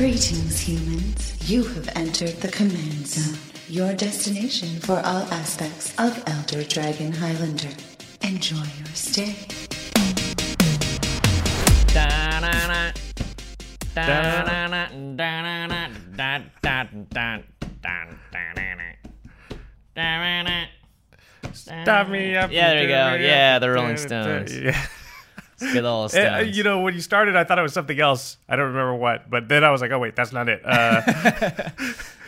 Greetings, humans. You have entered the Command Zone, your destination for all aspects of Elder Dragon Highlander. Enjoy your stay. Da-da-da. Da-da-da. Da-na-na. Stop me up. Yeah, there you go. Yeah, the Rolling Stones. Yeah. Good old Uh, Stones. you know, when you started, I thought it was something else. I don't remember what, but then I was like, oh wait, that's not it. Uh,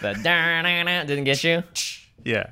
The didn't get you. yeah.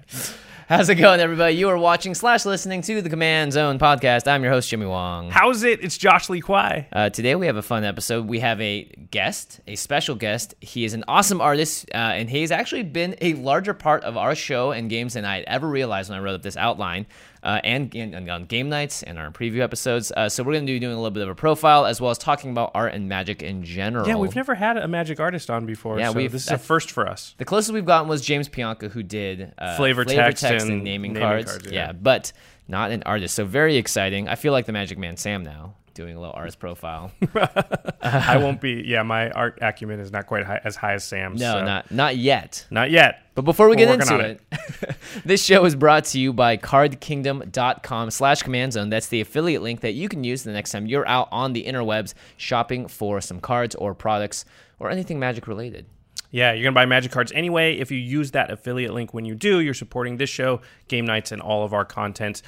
How's it going, everybody? You are watching slash listening to the Command Zone podcast. I'm your host, Jimmy Wong. How's it? It's Josh Lee Kwai. Uh, today we have a fun episode. We have a guest, a special guest. He is an awesome artist, uh, and he's actually been a larger part of our show and games than I had ever realized when I wrote up this outline. Uh, and, and, on game nights and our preview episodes. Uh, so we're going to be doing a little bit of a profile as well as talking about art and magic in general. Yeah, we've never had a magic artist on before. Yeah, so we've- this is a first for us. The closest we've gotten was James Pianka, who did uh, Flavor text and and naming, naming cards. cards, yeah. yeah. but not an artist. So very exciting. I feel like the Magic Man Sam now, doing a little artist profile. I won't be. Yeah, my art acumen is not quite high, as high as Sam's. No, so- not not yet. not yet. But before we We're get into on it, this show is brought to you by cardkingdom.com slash command zone. That's the affiliate link that you can use the next time you're out on the interwebs shopping for some cards or products or anything magic related. Yeah, you're gonna buy magic cards anyway. If you use that affiliate link when you do, you're supporting this show, game nights, and all of our content.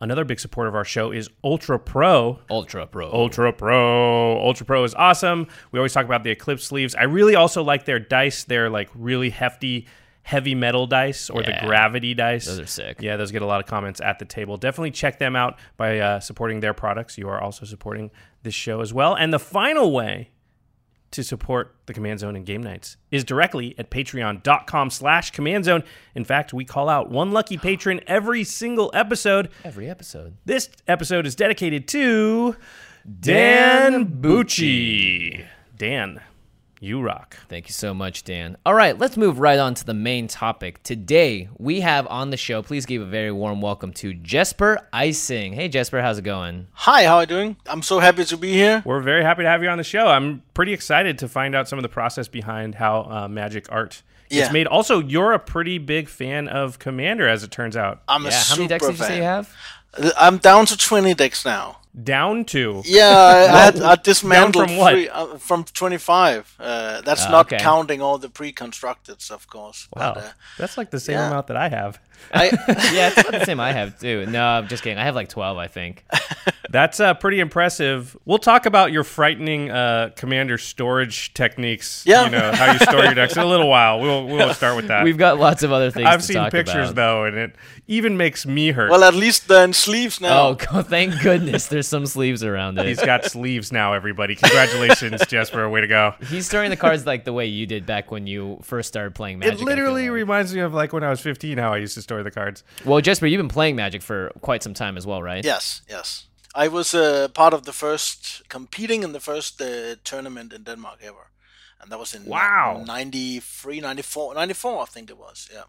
Another big supporter of our show is Ultra Pro. Ultra Pro. Ultra Pro. Ultra Pro is awesome. We always talk about the Eclipse sleeves. I really also like their dice. They're like really hefty, heavy metal dice or Yeah. the gravity dice. Those are sick. Yeah, those get a lot of comments at the table. Definitely check them out by uh, supporting their products. You are also supporting this show as well. And the final way to support the Command Zone and Game Nights is directly at patreon.com slash command zone. In fact, we call out one lucky patron every single episode. Every episode. This episode is dedicated to Dan Bucci. Dan, you rock. Thank you so much, Dan. All right, let's move right on to the main topic. Today, we have on the show, please give a very warm welcome to Jesper Ejsing. Hey, Jesper, how's it going? Hi, how are you doing? I'm so happy to be here. We're very happy to have you on the show. I'm pretty excited to find out some of the process behind how uh, magic art Yeah. is made. Also, you're a pretty big fan of Commander, as it turns out. I'm a Yeah, how many super decks did you say you have? I'm down to 20 decks now. Down to. Yeah, I, I, dismantled from what? three- uh, from 25. Uh, that's Ah, not okay. counting all the pre-constructed, of course. Wow. But, uh, That's like the same yeah. amount that I have. I, Yeah, it's about the same I have too. No, I'm just kidding. I have like 12, I think. That's uh, pretty impressive. We'll talk about your frightening uh, commander storage techniques. Yeah. You know, how you store your decks in a little while. We'll, we'll start with that. We've got lots of other things I've to seen talk pictures, about. though, and it even makes me hurt. well, at least they're in sleeves now. Oh, God, thank goodness there's some sleeves around it. He's got sleeves now, everybody. Congratulations, Jesper. Way to go. He's storing the cards like the way you did back when you first started playing Magic. It literally like. reminds me of like when I was 15, how I used to store the cards. Well, Jesper, you've been playing Magic for quite some time as well, right? Yes, yes. I was uh, part of the first, competing in the first uh, tournament in Denmark ever. And that was in Wow. 93, 94, 94, I think it was, yeah.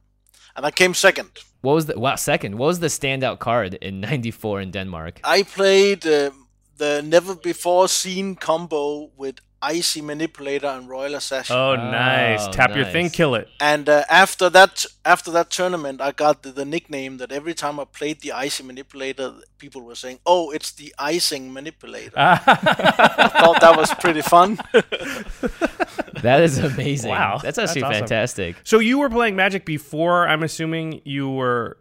And I came second. What was the wow second? What was the standout card in '94 in Denmark? I played uh, the never before seen combo with Icy Manipulator and Royal Assassin. Oh, nice. Oh, Tap your thing, kill it. And uh, after that, after that tournament, I got the, the nickname that every time I played the Icy Manipulator, people were saying, "Oh, it's the icing manipulator." I thought that was pretty fun. That is amazing. Wow, that's that's actually awesome. fantastic. So you were playing Magic before, I'm assuming you were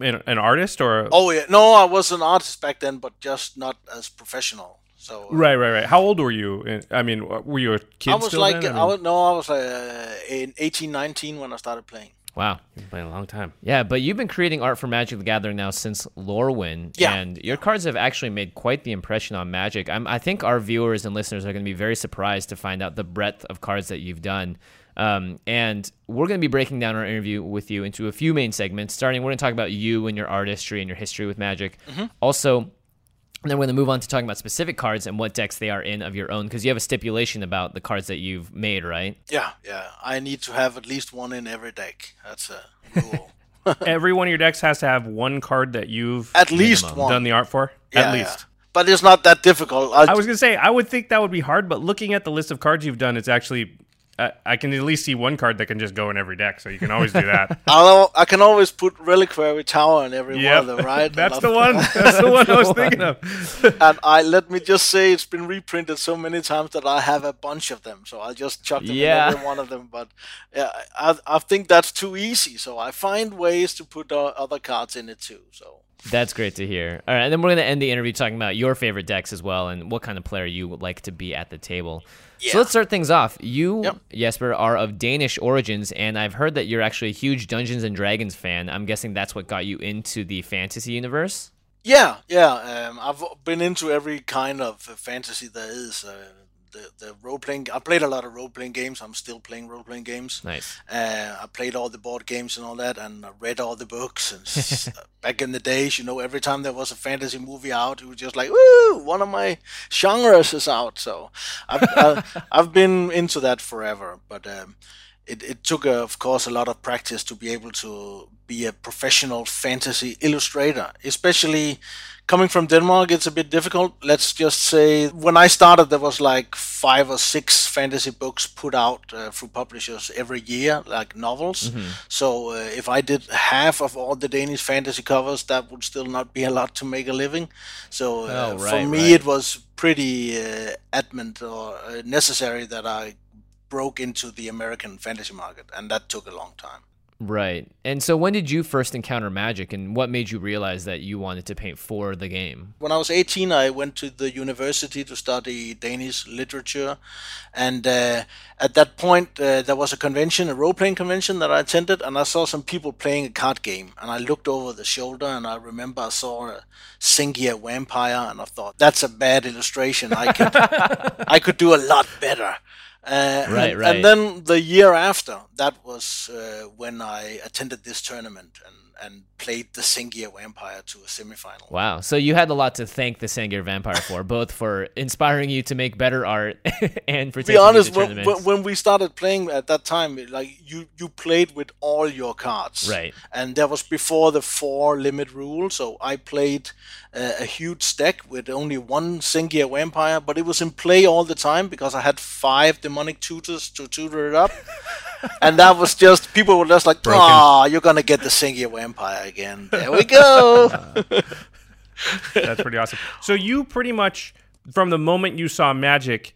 an, an artist or. oh yeah, no, I was an artist back then, but just not as professional. So uh, Right, right, right. How old were you? I mean, were you a kid I was still like, then? I, was no, I was uh, in eighteen, nineteen when I started playing. Wow. You've been playing a long time. Yeah, but you've been creating art for Magic the Gathering now since Lorwyn. Yeah. And your cards have actually made quite the impression on Magic. I'm, I think our viewers and listeners are going to be very surprised to find out the breadth of cards that you've done. Um, and we're going to be breaking down our interview with you into a few main segments. Starting, we're going to talk about you and your artistry and your history with Magic. Also, and then we're going to move on to talking about specific cards and what decks they are in of your own, because you have a stipulation about the cards that you've made, right? Yeah, yeah. I need to have at least one in every deck. That's a rule. Every one of your decks has to have one card that you've at least one. done the art for. Yeah, at yeah. least. But it's not that difficult. I, I was gonna say I would think that would be hard, but looking at the list of cards you've done, it's actually uh, I can at least see one card that can just go in every deck, so you can always do that. I'll, I can always put Reliquary Tower in every Yep. one of them, right? That's the one. That's the one I was thinking of. And I let me just say, it's been reprinted so many times that I have a bunch of them. So I'll just chuck them Yeah. in every one of them. But yeah, I, I think that's too easy. So I find ways to put uh, other cards in it too. So That's great to hear. All right, and then we're going to end the interview talking about your favorite decks as well and what kind of player you would like to be at the table. So let's start things off. You, Yep. Jesper, are of Danish origins, and I've heard that you're actually a huge Dungeons and Dragons fan. I'm guessing that's what got you into the fantasy universe. yeah, yeah. Um, I've been into every kind of fantasy there is. Uh, the the role playing. I played a lot of role playing games. I'm still playing role playing games. Nice. Uh, I played all the board games and all that, and I read all the books. And back in the days, you know, every time there was a fantasy movie out, it was just like, "Woo! One of my genres is out." So I've I've, I've been into that forever, but. Um, it, it took, uh, of course, a lot of practice to be able to be a professional fantasy illustrator. Especially coming from Denmark, it's a bit difficult. Let's just say when I started, there was like five or six fantasy books put out uh, through publishers every year, like novels. So uh, if I did half of all the Danish fantasy covers, that would still not be a lot to make a living. So uh, Oh, for me, right. it was pretty uh, adamant or necessary that I broke into the American fantasy market, and that took a long time. Right. And so when did you first encounter magic, and what made you realize that you wanted to paint for the game? When I was 18, I went to the university to study Danish literature, and uh, at that point, uh, there was a convention, a role-playing convention that I attended, and I saw some people playing a card game, and I looked over the shoulder, and I remember I saw a Sengir vampire, and I thought that's a bad illustration. I could, I could do a lot better. Uh, Right, and, right. and then the year after, that was uh, when I attended this tournament and, and played the Sengir Vampire to a semifinal. Wow. So you had a lot to thank the Sengir Vampire for, both for inspiring you to make better art and for To be taking honest, you to when, tournaments. when, when we started playing at that time, like you, you played with all your cards, Right. And that was before the four limit rule. So I played uh, a huge stack with only one Sengir Vampire, but it was in play all the time because I had five demonic tutors to tutor it up. and that was just people were just like, "Ah, you're gonna get the Sengir Vampire again." There we go. That's pretty awesome. So you pretty much, from the moment you saw magic,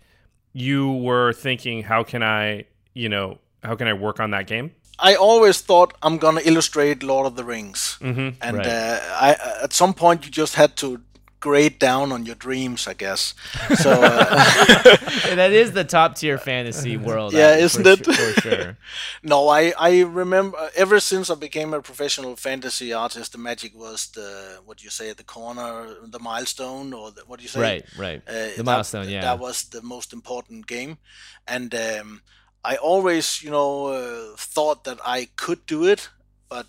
you were thinking, how can I, you know, how can I work on that game? I always thought I'm gonna illustrate Lord of the Rings, mm-hmm, and right. uh, I at some point you just had to grade down on your dreams, I guess. So uh, that is the top tier fantasy world. Yeah, uh, isn't for it? su- for sure. no, I I remember ever since I became a professional fantasy artist, the magic was the what do you say the corner, the milestone, or the, what do you say? Right, right. Uh, the that- milestone, yeah. That was the most important game, and um, I always, you know, uh, thought that I could do it, but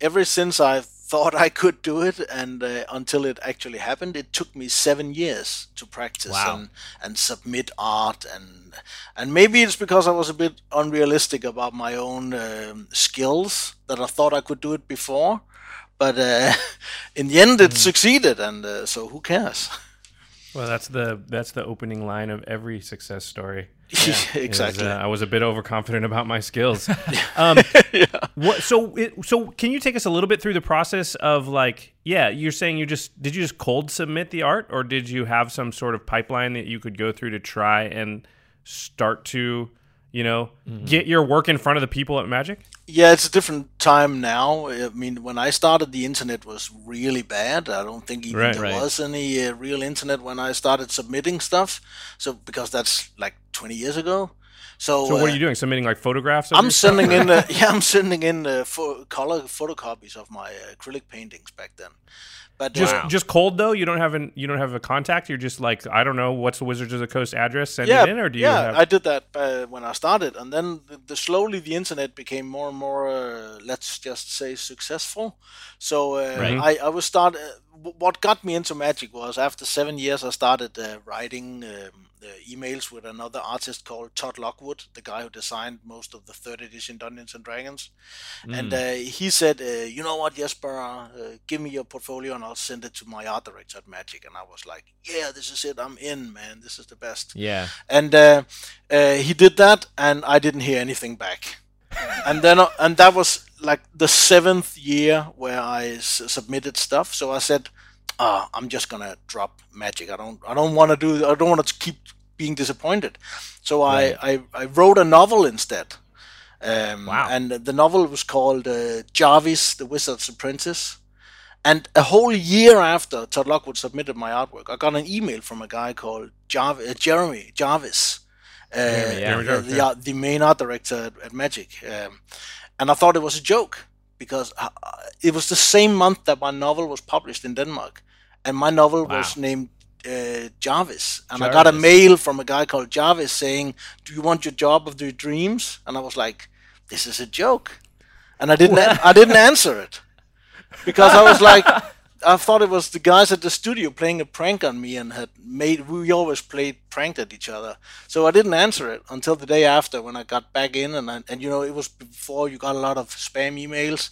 ever since I thought I could do it, and uh, until it actually happened, it took me seven years to practice Wow. and, and submit art, and and maybe it's because I was a bit unrealistic about my own um, skills that I thought I could do it before. But uh, in the end, it succeeded, and uh, so who cares? Well, that's the that's the opening line of every success story. is, exactly. uh, I was a bit overconfident about my skills. um, what, so, it, so can you take us a little bit through the process of like, yeah, you're saying you just did you just cold submit the art, or did you have some sort of pipeline that you could go through to try and start to, you know, get your work in front of the people at Magic? Yeah, it's a different time now. I mean, when I started, the internet was really bad. I don't think even Right, there right. was any uh, real internet when I started submitting stuff. So because that's like 20 years ago. So, So what uh, are you doing? Submitting like photographs? I'm your stuff? sending in uh, yeah, I'm sending in uh, pho- color photocopies of my uh, acrylic paintings back then. But Just uh, just cold though. You don't have an you don't have a contact. You're just like I don't know what's the Wizards of the Coast address. Send yeah, it in, or do you yeah, have? I did that uh, when I started, and then the, the slowly the internet became more and more, uh, let's just say, successful. So uh, Right. I, I was start. What got me into Magic was after seven years, I started uh, writing um, uh, emails with another artist called Todd Lockwood, the guy who designed most of the third edition Dungeons and Dragons. And uh, he said, uh, "You know what, Jesper? Uh, give me your portfolio, and I'll send it to my art director at Magic." And I was like, "Yeah, this is it. I'm in, man. This is the best." Yeah. and uh, uh, he did that, and I didn't hear anything back. And then, uh, and that was like the seventh year where I s- submitted stuff. So I said, uh, "I'm just gonna drop Magic. I don't, I don't want to do. I don't want to keep being disappointed." So I, I, I wrote a novel instead. Um, Wow. And the novel was called uh, Jarvis, the Wizard's Apprentice. And a whole year after Todd Lockwood submitted my artwork, I got an email from a guy called Jarv- uh, Jeremy Jarvis, Jeremy, yeah. Jeremy the, the main art director at, at Magic. Um, and I thought it was a joke because uh, it was the same month that my novel was published in Denmark. And my novel was named uh, Jarvis. And I got a mail from a guy called Jarvis saying, Do you want your job of your dreams? And I was like, This is a joke. And I didn't, I didn't answer it because I was like, I thought it was the guys at the studio playing a prank on me and had made. We always played pranked at each other, so I didn't answer it until the day after when I got back in, and I, and you know it was before you got a lot of spam emails.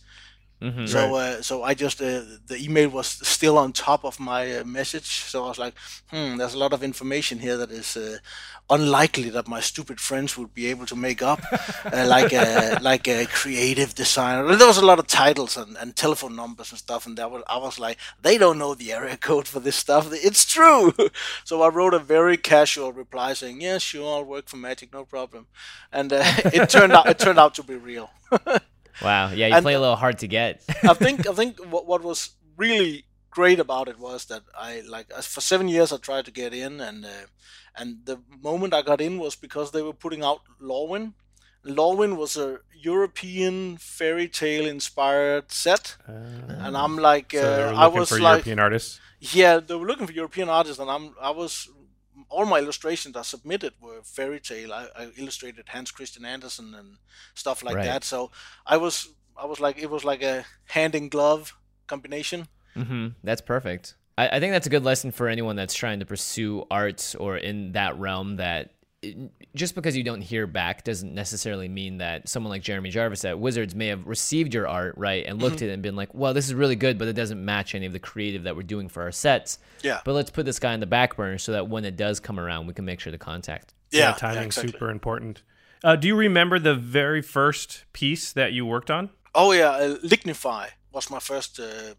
Mm-hmm. So uh, so I just uh, the email was still on top of my uh, message, so I was like, hmm, there's a lot of information here that is uh, unlikely that my stupid friends would be able to make up, uh, like a like a creative designer. There was a lot of titles and, and telephone numbers and stuff, and that was I was like, they don't know the area code for this stuff. It's true. so I wrote a very casual reply saying, yeah, sure, I'll work for Magic, no problem, and uh, it turned out it turned out to be real. Wow. Yeah, you And- play a little hard to get. I think I think what, what was really great about it was that I like for seven years I tried to get in and uh, and the moment I got in was because they were putting out Lorwyn. Lorwyn was a European fairy tale inspired set, and I'm like so they uh, were I was for like European artists. yeah they were looking for European artists and I'm I was all my illustrations I submitted were fairy tale. I, I illustrated Hans Christian Andersen and stuff like Right. that. So I was I was like it was like a hand in glove combination. hmm That's perfect. I, I think that's a good lesson for anyone that's trying to pursue arts or in that realm. That just because you don't hear back doesn't necessarily mean that someone like Jeremy Jarvis at Wizards may have received your art right and looked at it and been like, "Well, this is really good, but it doesn't match any of the creative that we're doing for our sets." Yeah. But let's put this guy in the back burner so that when it does come around, we can make sure to contact. Yeah, timing yeah, exactly. super important. Uh, do you remember the very first piece that you worked on? Oh yeah, uh, Lignify was my first uh,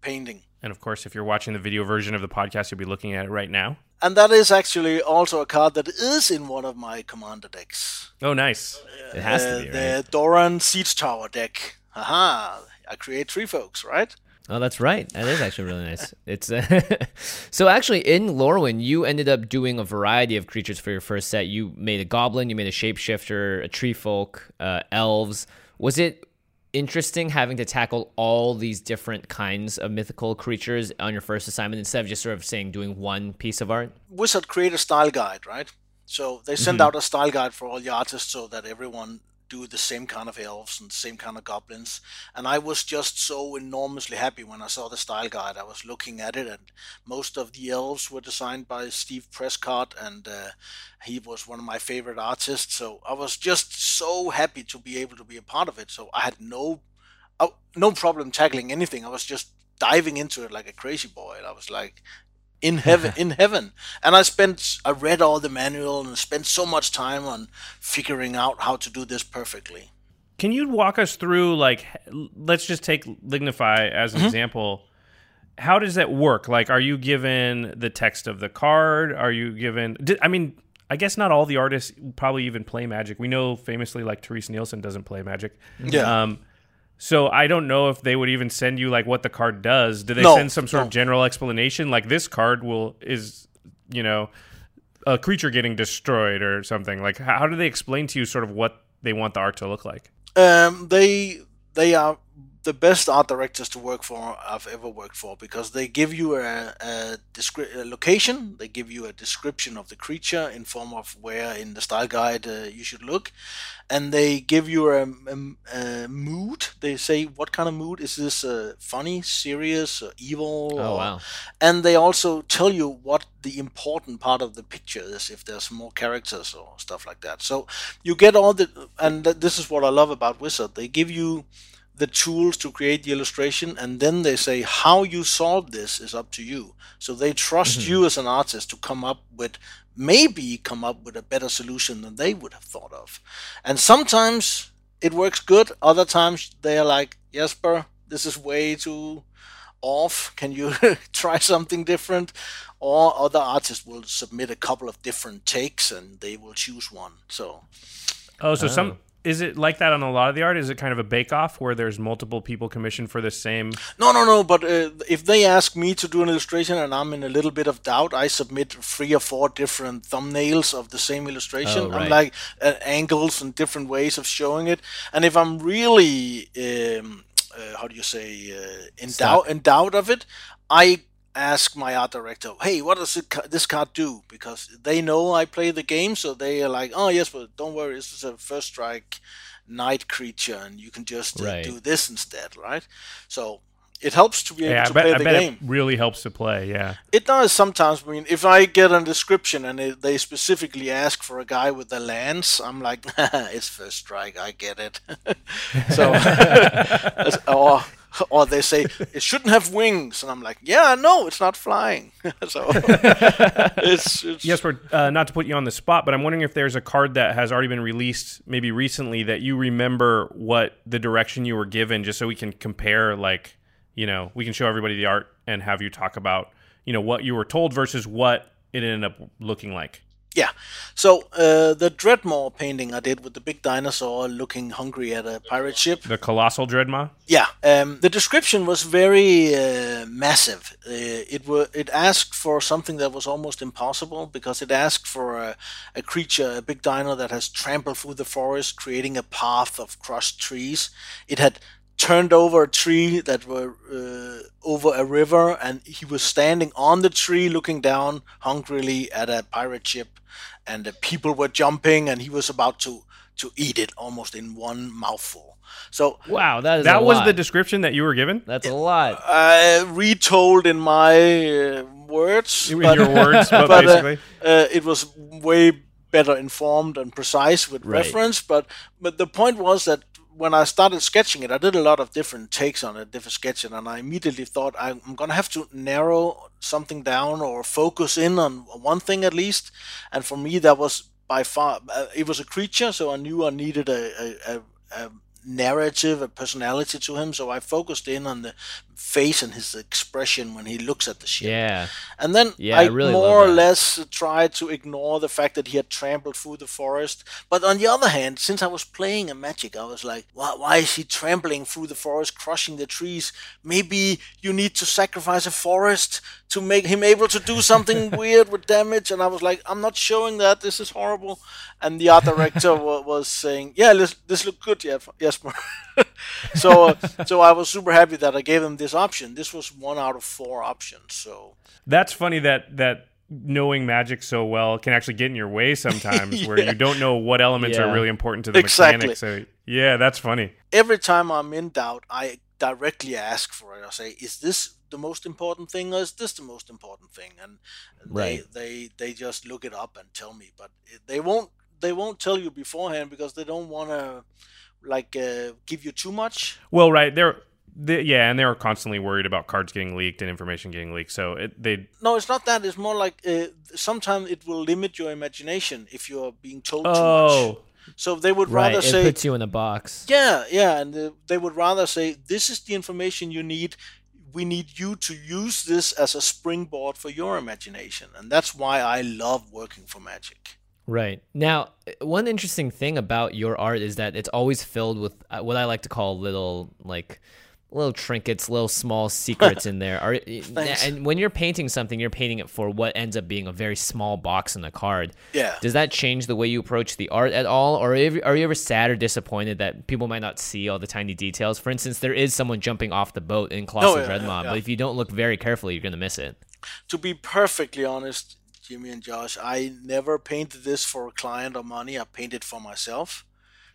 painting. And of course, if you're watching the video version of the podcast, you'll be looking at it right now. And that is actually also a card that is in one of my commander decks. Oh, nice. It has Uh, to be the right. Doran Siege Tower deck. Haha, I create tree folks, right? Oh, that's right. That is actually really nice. It's uh, so actually in Lorwyn, you ended up doing a variety of creatures for your first set. You made a goblin, you made a shapeshifter, a tree folk, uh, elves. Was it interesting having to tackle all these different kinds of mythical creatures on your first assignment instead of just sort of saying doing one piece of art? Wizard create a style guide, right? So they send mm-hmm. out a style guide for all the artists so that everyone do the same kind of elves and the same kind of goblins. And I was just so enormously happy when I saw the style guide. I was looking at it, and most of the elves were designed by Steve Prescott, and uh, he was one of my favorite artists. So I was just so happy to be able to be a part of it. So I had no, oh, no problem tackling anything. I was just diving into it like a crazy boy. And I was like, in heaven in heaven and i spent i read all the manual and spent so much time on figuring out how to do this perfectly Can you walk us through, like, let's just take Lignify as an example. How does that work? Like, are you given the text of the card? Are you given, I mean, I guess not all the artists probably even play Magic. We know famously, like, Terese Nielsen doesn't play Magic. Yeah. Um, so I don't know if they would even send you like what the card does. Do they No, send some sort no. of general explanation? Like this card will is, you know, a creature getting destroyed or something. Like, how, how do they explain to you sort of what they want the art to look like? Um, they they are the best art directors to work for I've ever worked for because they give you a, a, descri- a location, they give you a description of the creature in form of where in the style guide uh, you should look, and they give you a, a, mood. They say what kind of mood is this? Uh, funny, serious, evil? Oh or, wow! And they also tell you what the important part of the picture is if there's more characters or stuff like that. So you get all the and this is what I love about Wizard. They give you the tools to create the illustration and then they say how you solve this is up to you. So they trust mm-hmm. you as an artist to come up with maybe come up with a better solution than they would have thought of. And sometimes it works good other times they're like jesper this is way too off. Can you try something different? Or other artists will submit a couple of different takes and they will choose one so. Oh so oh. some is it like that on a lot of the art? Is it kind of a bake off where there's multiple people commissioned for the same? No, no, no. But uh, if they ask me to do an illustration and I'm in a little bit of doubt, I submit three or four different thumbnails of the same illustration. Oh, right. I'm like uh, angles and different ways of showing it. And if I'm really, um, uh, how do you say, uh, in doubt in doubt of it, I ask my art director, "Hey, what does it, this card do?" Because they know I play the game, so they are like, "Oh yes, but don't worry, this is a first strike knight creature, and you can just uh, right. do this instead, right?" So it helps to be able yeah, to bet, play I the bet game. It really helps to play, yeah. It does sometimes. I mean, if I get a description and it, they specifically ask for a guy with a lance, I'm like, it's first strike. I get it. so, or or they say it shouldn't have wings, and I'm like, yeah, no, it's not flying. so it's, it's yes, but uh, not to put you on the spot, but I'm wondering if there's a card that has already been released, maybe recently, that you remember what the direction you were given, just so we can compare. Like, you know, we can show everybody the art and have you talk about, you know, what you were told versus what it ended up looking like. Yeah. So uh, the Dreadmaw painting I did with the big dinosaur looking hungry at a pirate ship. The colossal Dreadmaw. Yeah. Um, the description was very uh, massive. Uh, it were it asked for something that was almost impossible because it asked for a, a creature, a big dino that has trampled through the forest, creating a path of crushed trees. It had turned over a tree that were uh, over a river and he was standing on the tree looking down hungrily at a pirate ship and the people were jumping and he was about to to eat it almost in one mouthful. So wow that is that was the description that you were given? That's a lot. I retold in my uh, words in but, your words but, but uh, basically. uh, it was way better informed and precise with right. reference but but the point was that when I started sketching it, I did a lot of different takes on it, different sketching, and I immediately thought I'm going to have to narrow something down or focus in on one thing at least. And for me, that was by far uh, it was a creature, so I knew I needed a, a, a narrative, a personality to him. So I focused in on the face and his expression when he looks at the ship. Yeah. And then yeah, I, I really more or less tried to ignore the fact that he had trampled through the forest. But on the other hand, since I was playing a magic, I was like, why, why is he trampling through the forest, crushing the trees? Maybe you need to sacrifice a forest to make him able to do something weird with damage. And I was like, I'm not showing that. This is horrible. And the art director was saying, yeah, this, this looked good, Jesper. so, uh, so I was super happy that I gave him this option. This was one out of four options. So that's funny that that knowing magic so well can actually get in your way sometimes, yeah. where you don't know what elements yeah. are really important to the exactly. mechanics. So yeah, that's funny. Every time I'm in doubt, I directly ask for it. I say, "Is this the most important thing, or is this the most important thing?" And right. they they they just look it up and tell me, but they won't they won't tell you beforehand because they don't want to like uh, give you too much. Well, right, they're they, yeah, and they're constantly worried about cards getting leaked and information getting leaked. So it, they no, it's not that. It's more like uh, sometimes it will limit your imagination if you're being told oh. too much. So they would right, rather say it puts you in a box. Yeah, yeah, and uh, they would rather say this is the information you need. We need you to use this as a springboard for your imagination, and that's why I love working for Magic. Right. Now, one interesting thing about your art is that it's always filled with uh, what I like to call little like little trinkets, little small secrets in there. Are and when you're painting something, you're painting it for what ends up being a very small box in the card. Yeah. Does that change the way you approach the art at all, or are you, are you ever sad or disappointed that people might not see all the tiny details? For instance, there is someone jumping off the boat in Colossal Oh, yeah, Dreadmaw, yeah, yeah. but if you don't look very carefully, you're gonna miss it. To be perfectly honest, Jimmy and Josh, I never painted this for a client or money. I painted for myself.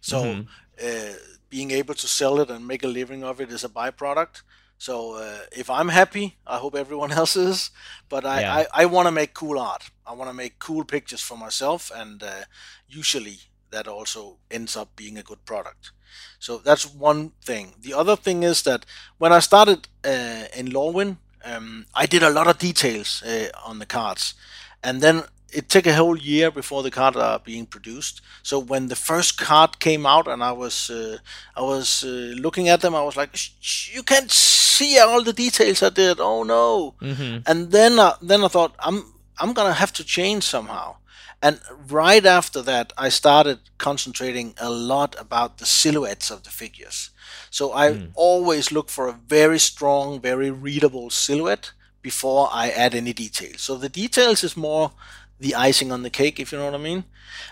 So Mm-hmm. uh, being able to sell it and make a living of it is a byproduct. So uh, if I'm happy, I hope everyone else is. But I, Yeah. I, I want to make cool art. I want to make cool pictures for myself, and uh, usually that also ends up being a good product. So that's one thing. The other thing is that when I started uh, in Lorwyn, um, I did a lot of details uh, on the cards, and then it took a whole year before the card are being produced. So when the first card came out, and I was uh, I was uh, looking at them, I was like, "Sh- sh- "You can't see all the details I did. Oh no!" And then uh, then I thought, "I'm I'm gonna have to change somehow." And right after that, I started concentrating a lot about the silhouettes of the figures. So I always look for a very strong, very readable silhouette before I add any details. So the details is more the icing on the cake, if you know what I mean.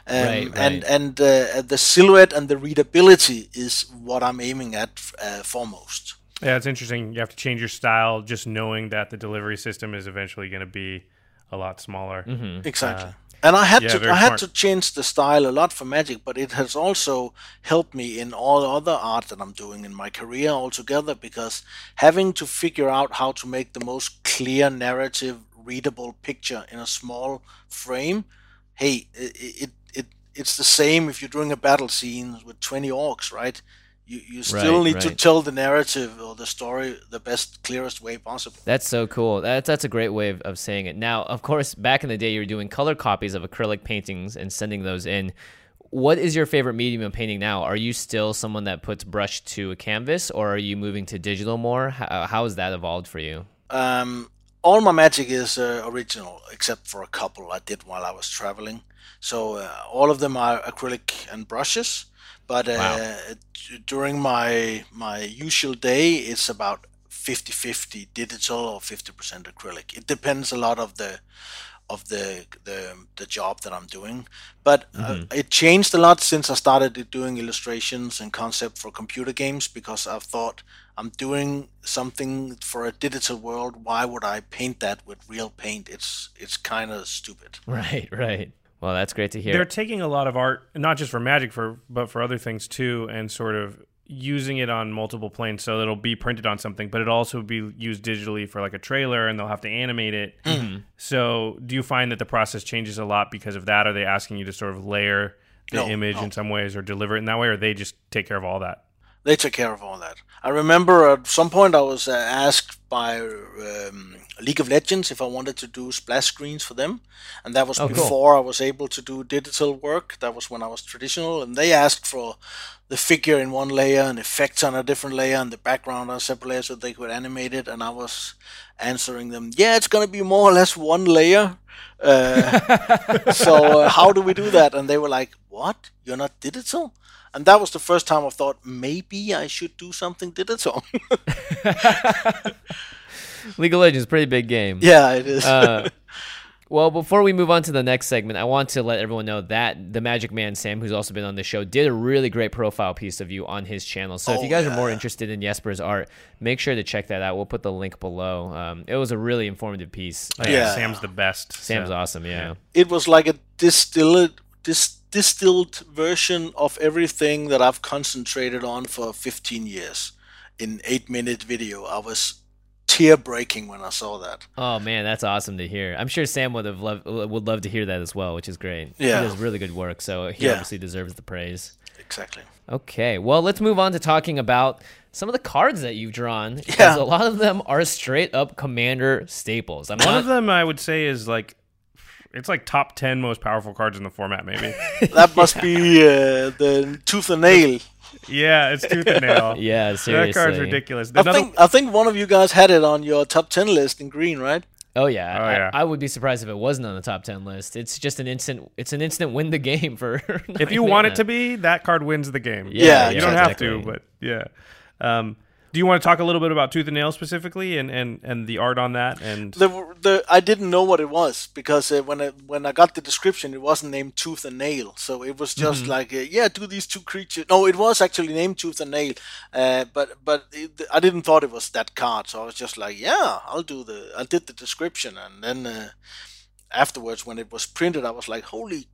Um, Right, And right. and uh, the silhouette and the readability is what I'm aiming at uh, foremost. Yeah, it's interesting. You have to change your style just knowing that the delivery system is eventually going to be a lot smaller. Exactly. And I had yeah, to I had smart. to change the style a lot for Magic, but it has also helped me in all other art that I'm doing in my career altogether because having to figure out how to make the most clear narrative readable picture in a small frame, hey, it it, it it's the same if you're doing a battle scene with 20 orcs, right? You, you still Right, need to tell the narrative or the story the best, clearest way possible. That's so cool. That's that's a great way of, of saying it. Now, of course, back in the day, you were doing color copies of acrylic paintings and sending those in. What is your favorite medium of painting now? Are you still someone that puts brush to a canvas, or are you moving to digital more? How, how has that evolved for you? Um, all my magic is uh, original, except for a couple I did while I was traveling. So uh, all of them are acrylic and brushes. But uh, Wow. d- during my my usual day, it's about 50-50 digital or 50% acrylic. It depends a lot of the of the the, the job that I'm doing. But uh, it changed a lot since I started doing illustrations and concept for computer games because I've thought I'm doing something for a digital world. Why would I paint that with real paint? It's it's kind of stupid. Right, right. Well, that's great to hear. They're taking a lot of art, not just for magic, for but for other things too, and sort of using it on multiple planes so it'll be printed on something, but it'll also be used digitally for like a trailer, and they'll have to animate it. Mm-hmm. So, do you find that the process changes a lot because of that? Are they asking you to sort of layer the No, image no. in some ways, or deliver it in that way, or they just take care of all that? They took care of all that. I remember at some point I was uh, asked by um, League of Legends if I wanted to do splash screens for them, and that was Oh, cool. before I was able to do digital work. That was when I was traditional, and they asked for the figure in one layer and effects on a different layer and the background on a separate layer so they could animate it. And I was answering them, "Yeah, it's gonna be more or less one layer." Uh, so uh, how do we do that? And they were like, "What? You're not digital?" And that was the first time I thought maybe I should do something digital. League of Legends, pretty big game. yeah, it is. Uh, well, before we move on to the next segment, I want to let everyone know that the Magic Man Sam, who's also been on the show, did a really great profile piece of you on his channel. So if Oh, you guys are more interested in Jesper's art, make sure to check that out. We'll put the link below. Um, it was a really informative piece. Oh, Yeah. Sam's the best. Sam's so- awesome. Yeah. it was like a distilled, dis, distilled version of everything that I've concentrated on for 15 years in eight minute video. I was tear breaking when I saw that. Oh man, that's awesome to hear. I'm sure Sam would have loved would love to hear that as well, which is great. Yeah. he does really good work, so he Yeah. obviously deserves the praise. Exactly. Okay, well, let's move on to talking about some of the cards that you've drawn. because Yeah. a lot of them are straight up Commander staples. I'm One not of them I would say is like it's like top 10 most powerful cards in the format maybe. That must be uh, the tooth and nail. yeah, it's tooth and nail. Yeah, That seriously. card's ridiculous. I Another- think I think one of you guys had it on your top 10 list in green, right? Oh yeah, Oh, I- yeah. I, would be surprised if it wasn't on the top ten list. It's just an instant. It's an instant win the game for. if you want it to be, that card wins the game. Yeah, you yeah, don't have to, but yeah. Um, do you want to talk a little bit about Tooth and Nail specifically and, and, and the art on that? And the the I didn't know what it was because uh, when I when I got the description, it wasn't named Tooth and Nail, so it was just mm-hmm. like uh, yeah, do these two creatures. No, it was actually named Tooth and Nail, uh, but but it, I didn't thought it was that card, so I was just like yeah, I'll do the I did the description, and then uh, afterwards when it was printed, I was like holy,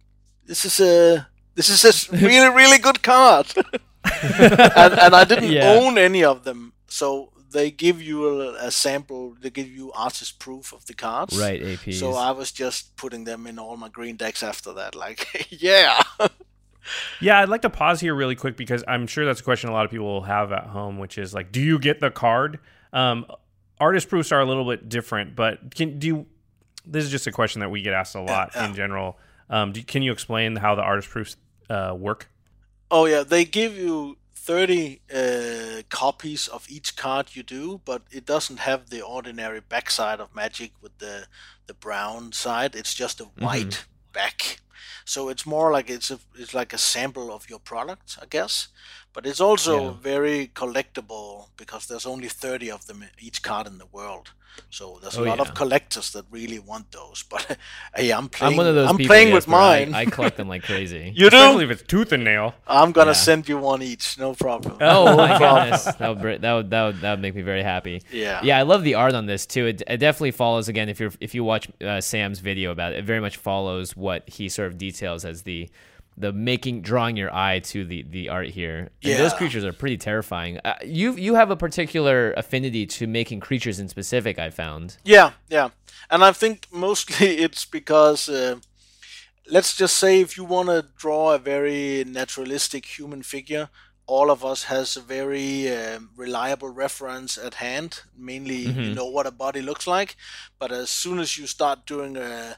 this is a this is a really really good card. and, and, I didn't yeah. own any of them. So they give you a, a, sample. They give you artist proof of the cards. Right, AP. So I was just putting them in all my green decks after that. Like, yeah. yeah, I'd like to pause here really quick because I'm sure that's a question a lot of people will have at home, which is like, do you get the card? Um, artist proofs are a little bit different, but can do you? This is just a question that we get asked a lot yeah, yeah. in general. Um, do, can you explain how the artist proofs uh, work? Oh yeah, they give you 30 uh, copies of each card you do, but it doesn't have the ordinary backside of Magic with the the brown side. It's just a mm-hmm. white mm-hmm. back. So it's more like it's a it's like a sample of your product, I guess. But it's also yeah. very collectible because there's only 30 of them each card in the world. So there's a oh, lot yeah. of collectors that really want those. But hey, I'm playing. I'm one of those. I'm people, playing with mine. I, I, collect them like crazy. you do? Especially if it's tooth and nail. I'm gonna yeah. send you one each. No problem. Oh my goodness, that would that would that would that would make me very happy. Yeah. Yeah, I love the art on this too. It, it definitely follows again. If you're if you watch uh, Sam's video about it, it very much follows what he sort of details as the the making drawing your eye to the the art here. And yeah. those creatures are pretty terrifying. Uh, you you have a particular affinity to making creatures in specific. I found. Yeah, yeah, and I think mostly it's because. Uh, let's just say if you want to draw a very naturalistic human figure, all of us has a very uh, reliable reference at hand. Mainly, mm-hmm. you know what a body looks like, but as soon as you start doing a,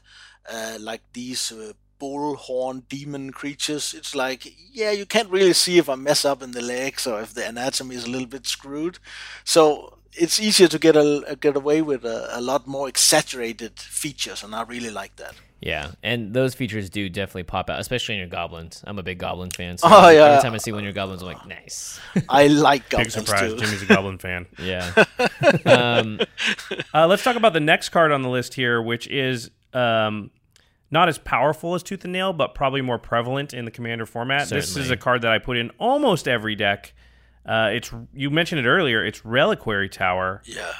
uh, like these uh, bullhorn demon creatures, it's like, yeah, you can't really see if I mess up in the legs or if the anatomy is a little bit screwed. So it's easier to get a, get away with a, a lot more exaggerated features, and I really like that. Yeah, and those features do definitely pop out, especially in your goblins. I'm a big goblin fan. So oh yeah. Every time I see one of your goblins, I'm like, nice. I like goblins Big surprise, too. Jimmy's a goblin fan. Yeah. um, uh, let's talk about the next card on the list here, which is um, not as powerful as Tooth and Nail, but probably more prevalent in the Commander format. Certainly. This is a card that I put in almost every deck. Uh, it's you mentioned it earlier. It's Reliquary Tower. Yeah.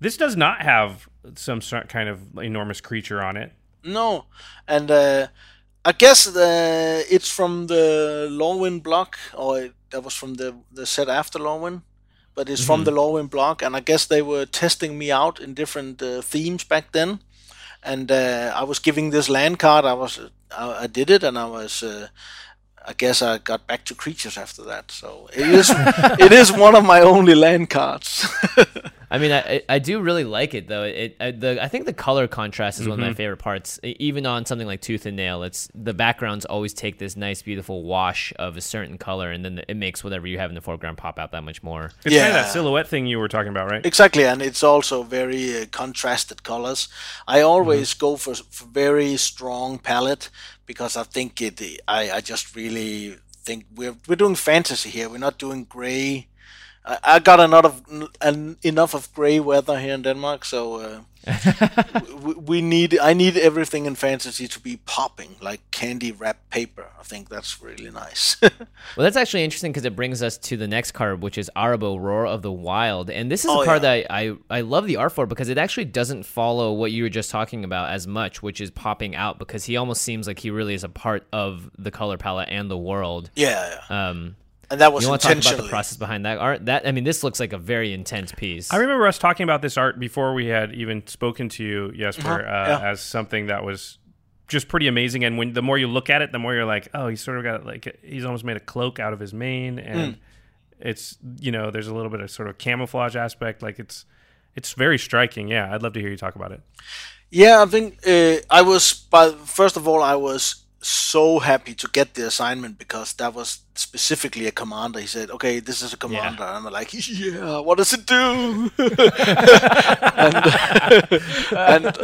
This does not have some kind of enormous creature on it. No, and uh, I guess the it's from the Lorwyn block, or that was from the the set after Lorwyn, but it's mm-hmm. from the Lorwyn block, and I guess they were testing me out in different uh, themes back then and uh, I was giving this land card. I was I, I did it, and I was. Uh, I guess I got back to creatures after that. So it is it is one of my only land cards. I mean, I I do really like it though. It I, the I think the color contrast is mm-hmm. one of my mm-hmm. favorite parts. Even on something like Tooth and Nail, it's the backgrounds always take this nice, beautiful wash of a certain color, and then it makes whatever you have in the foreground pop out that much more. It's yeah. kind of that silhouette thing you were talking about, right? Exactly, and it's also very uh, contrasted colors. I always mm-hmm. go for, for very strong palette because I think it. I I just really think we're we're doing fantasy here. We're not doing gray I, got enough of an, enough of gray weather here in Denmark, so uh, we, we, need I need everything in fantasy to be popping like candy wrapped paper. I think that's really nice. well, that's actually interesting because it brings us to the next card, which is Arahbo Roar of the Wild, and this is oh, a card yeah. that I, I I love the art for because it actually doesn't follow what you were just talking about as much, which is popping out because he almost seems like he really is a part of the color palette and the world. Yeah. yeah. Um, and that was you want to talk about the process behind that art? That I mean, this looks like a very intense piece. I remember us talking about this art before we had even spoken to you, Jesper, uh-huh. uh, yeah. as something that was just pretty amazing. And when the more you look at it, the more you're like, oh, he's sort of got like he's almost made a cloak out of his mane, and mm. it's you know there's a little bit of sort of camouflage aspect. Like it's it's very striking. Yeah, I'd love to hear you talk about it. Yeah, I think uh, I was. But first of all, I was so happy to get the assignment because that was specifically a commander. He said, "Okay, this is a commander," yeah. and I'm like, "Yeah, what does it do?" and, and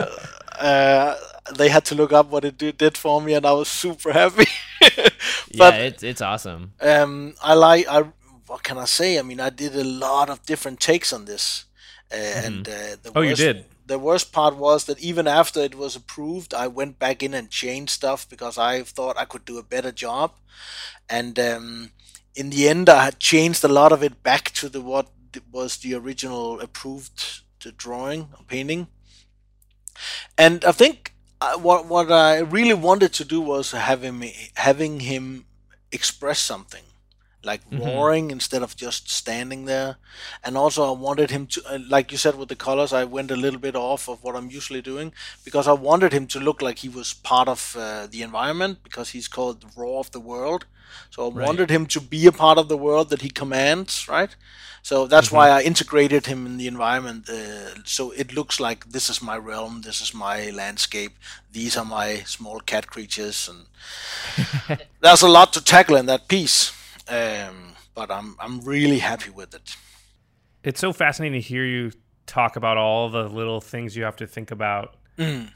uh, they had to look up what it did for me, and I was super happy. but, yeah, it's it's awesome. Um, I like I what can I say? I mean, I did a lot of different takes on this, uh, and uh, the Oh, you did? The worst part was that even after it was approved, I went back in and changed stuff because I thought I could do a better job, and um, in the end, I had changed a lot of it back to the what was the original approved the drawing or painting, and I think uh, what what I really wanted to do was him having him express something like roaring instead of just standing there. And also i wanted him to uh, like you said with the colors i went a little bit off of what i'm usually doing because i wanted him to look like he was part of uh, the environment because he's called the roar of the world. So i wanted him to be a part of the world that he commands right? So that's why i integrated him in the environment uh, so it looks like this is my realm this is my landscape these are my small cat creatures and there's a lot to tackle in that piece um, but I'm I'm really happy with it. It's so fascinating to hear you talk about all the little things you have to think about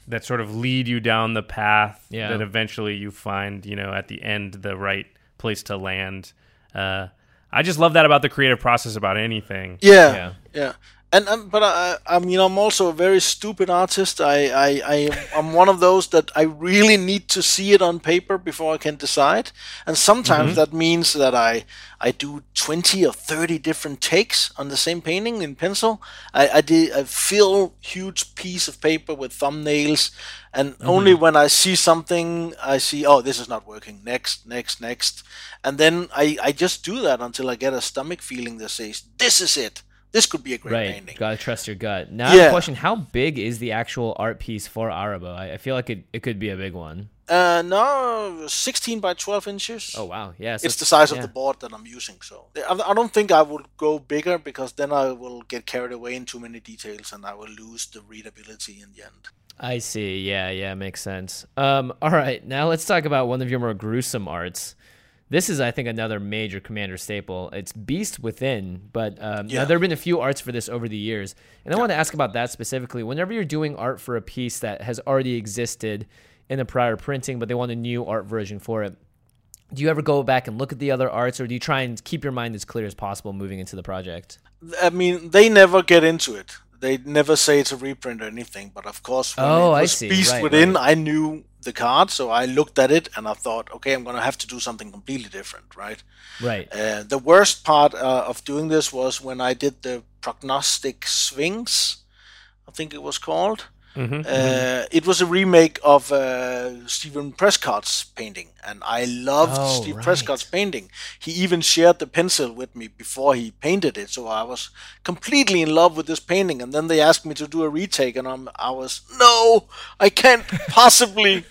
that sort of lead you down the path Yeah. that eventually you find, you know, at the end the right place to land. Uh, I just love that about the creative process about anything. Yeah, Yeah. yeah. And um, but I, I mean, I'm also a very stupid artist. I, I, I I'm one of those that I really need to see it on paper before I can decide. And sometimes that means that I, I do 20 or 30 different takes on the same painting in pencil. I, I did, I fill huge piece of paper with thumbnails, and only when I see something, I see, oh, this is not working. Next, next, next, and then I, I just do that until I get a stomach feeling that says, this is it. This could be a great Right. painting. Gotta trust your gut. Now I have a Yeah. question. How big is the actual art piece for Arahbo? I, I feel like it, it could be a big one. Uh, no, 16 by 12 inches. Oh wow. Yeah. so it's the size yeah. of the board that I'm using. So I, I don't think I would go bigger because then I will get carried away in too many details and I will lose the readability in the end. I see. Yeah, yeah, makes sense. Um, all right, now let's talk about one of your more gruesome arts. This is, I think, another major Commander staple. It's Beast Within, but um, Yeah. there have been a few arts for this over the years, and I want to ask about that specifically. Whenever you're doing art for a piece that has already existed in a prior printing, but they want a new art version for it, do you ever go back and look at the other arts, or do you try and keep your mind as clear as possible moving into the project? I mean, they never get into it. They never say it's a reprint or anything. But of course, when Oh, it I was see. Beast Right, Within, right. I knew the card, so I looked at it and I thought, okay, I'm gonna have to do something completely different, right? Right. Uh, the worst part uh, of doing this was when I did the Prognostic Sphinx. I think it was called. Uh, it was a remake of uh, Stephen Prescott's painting, and I loved Oh, Steve right. Prescott's painting. He even shared the pencil with me before he painted it, so I was completely in love with this painting. And then they asked me to do a retake, and I'm, I was no, I can't possibly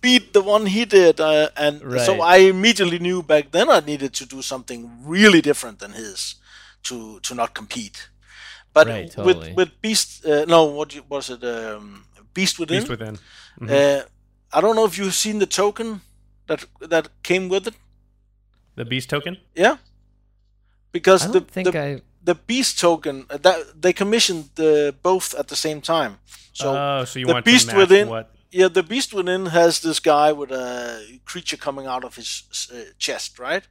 beat the one he did. Uh, and so I immediately knew back then I needed to do something really different than his to to not compete. But Right, totally. with with Beast, uh, no, what was it? Um, Beast Within. Beast within. Uh, I don't know if you've seen the token that that came with it. The beast token? Yeah, because I the don't think the, I. the Beast token uh, that they commissioned the both at the same time. So oh, so you the want Beast to match Within. what Yeah, the Beast Within has this guy with a creature coming out of his uh, chest, right?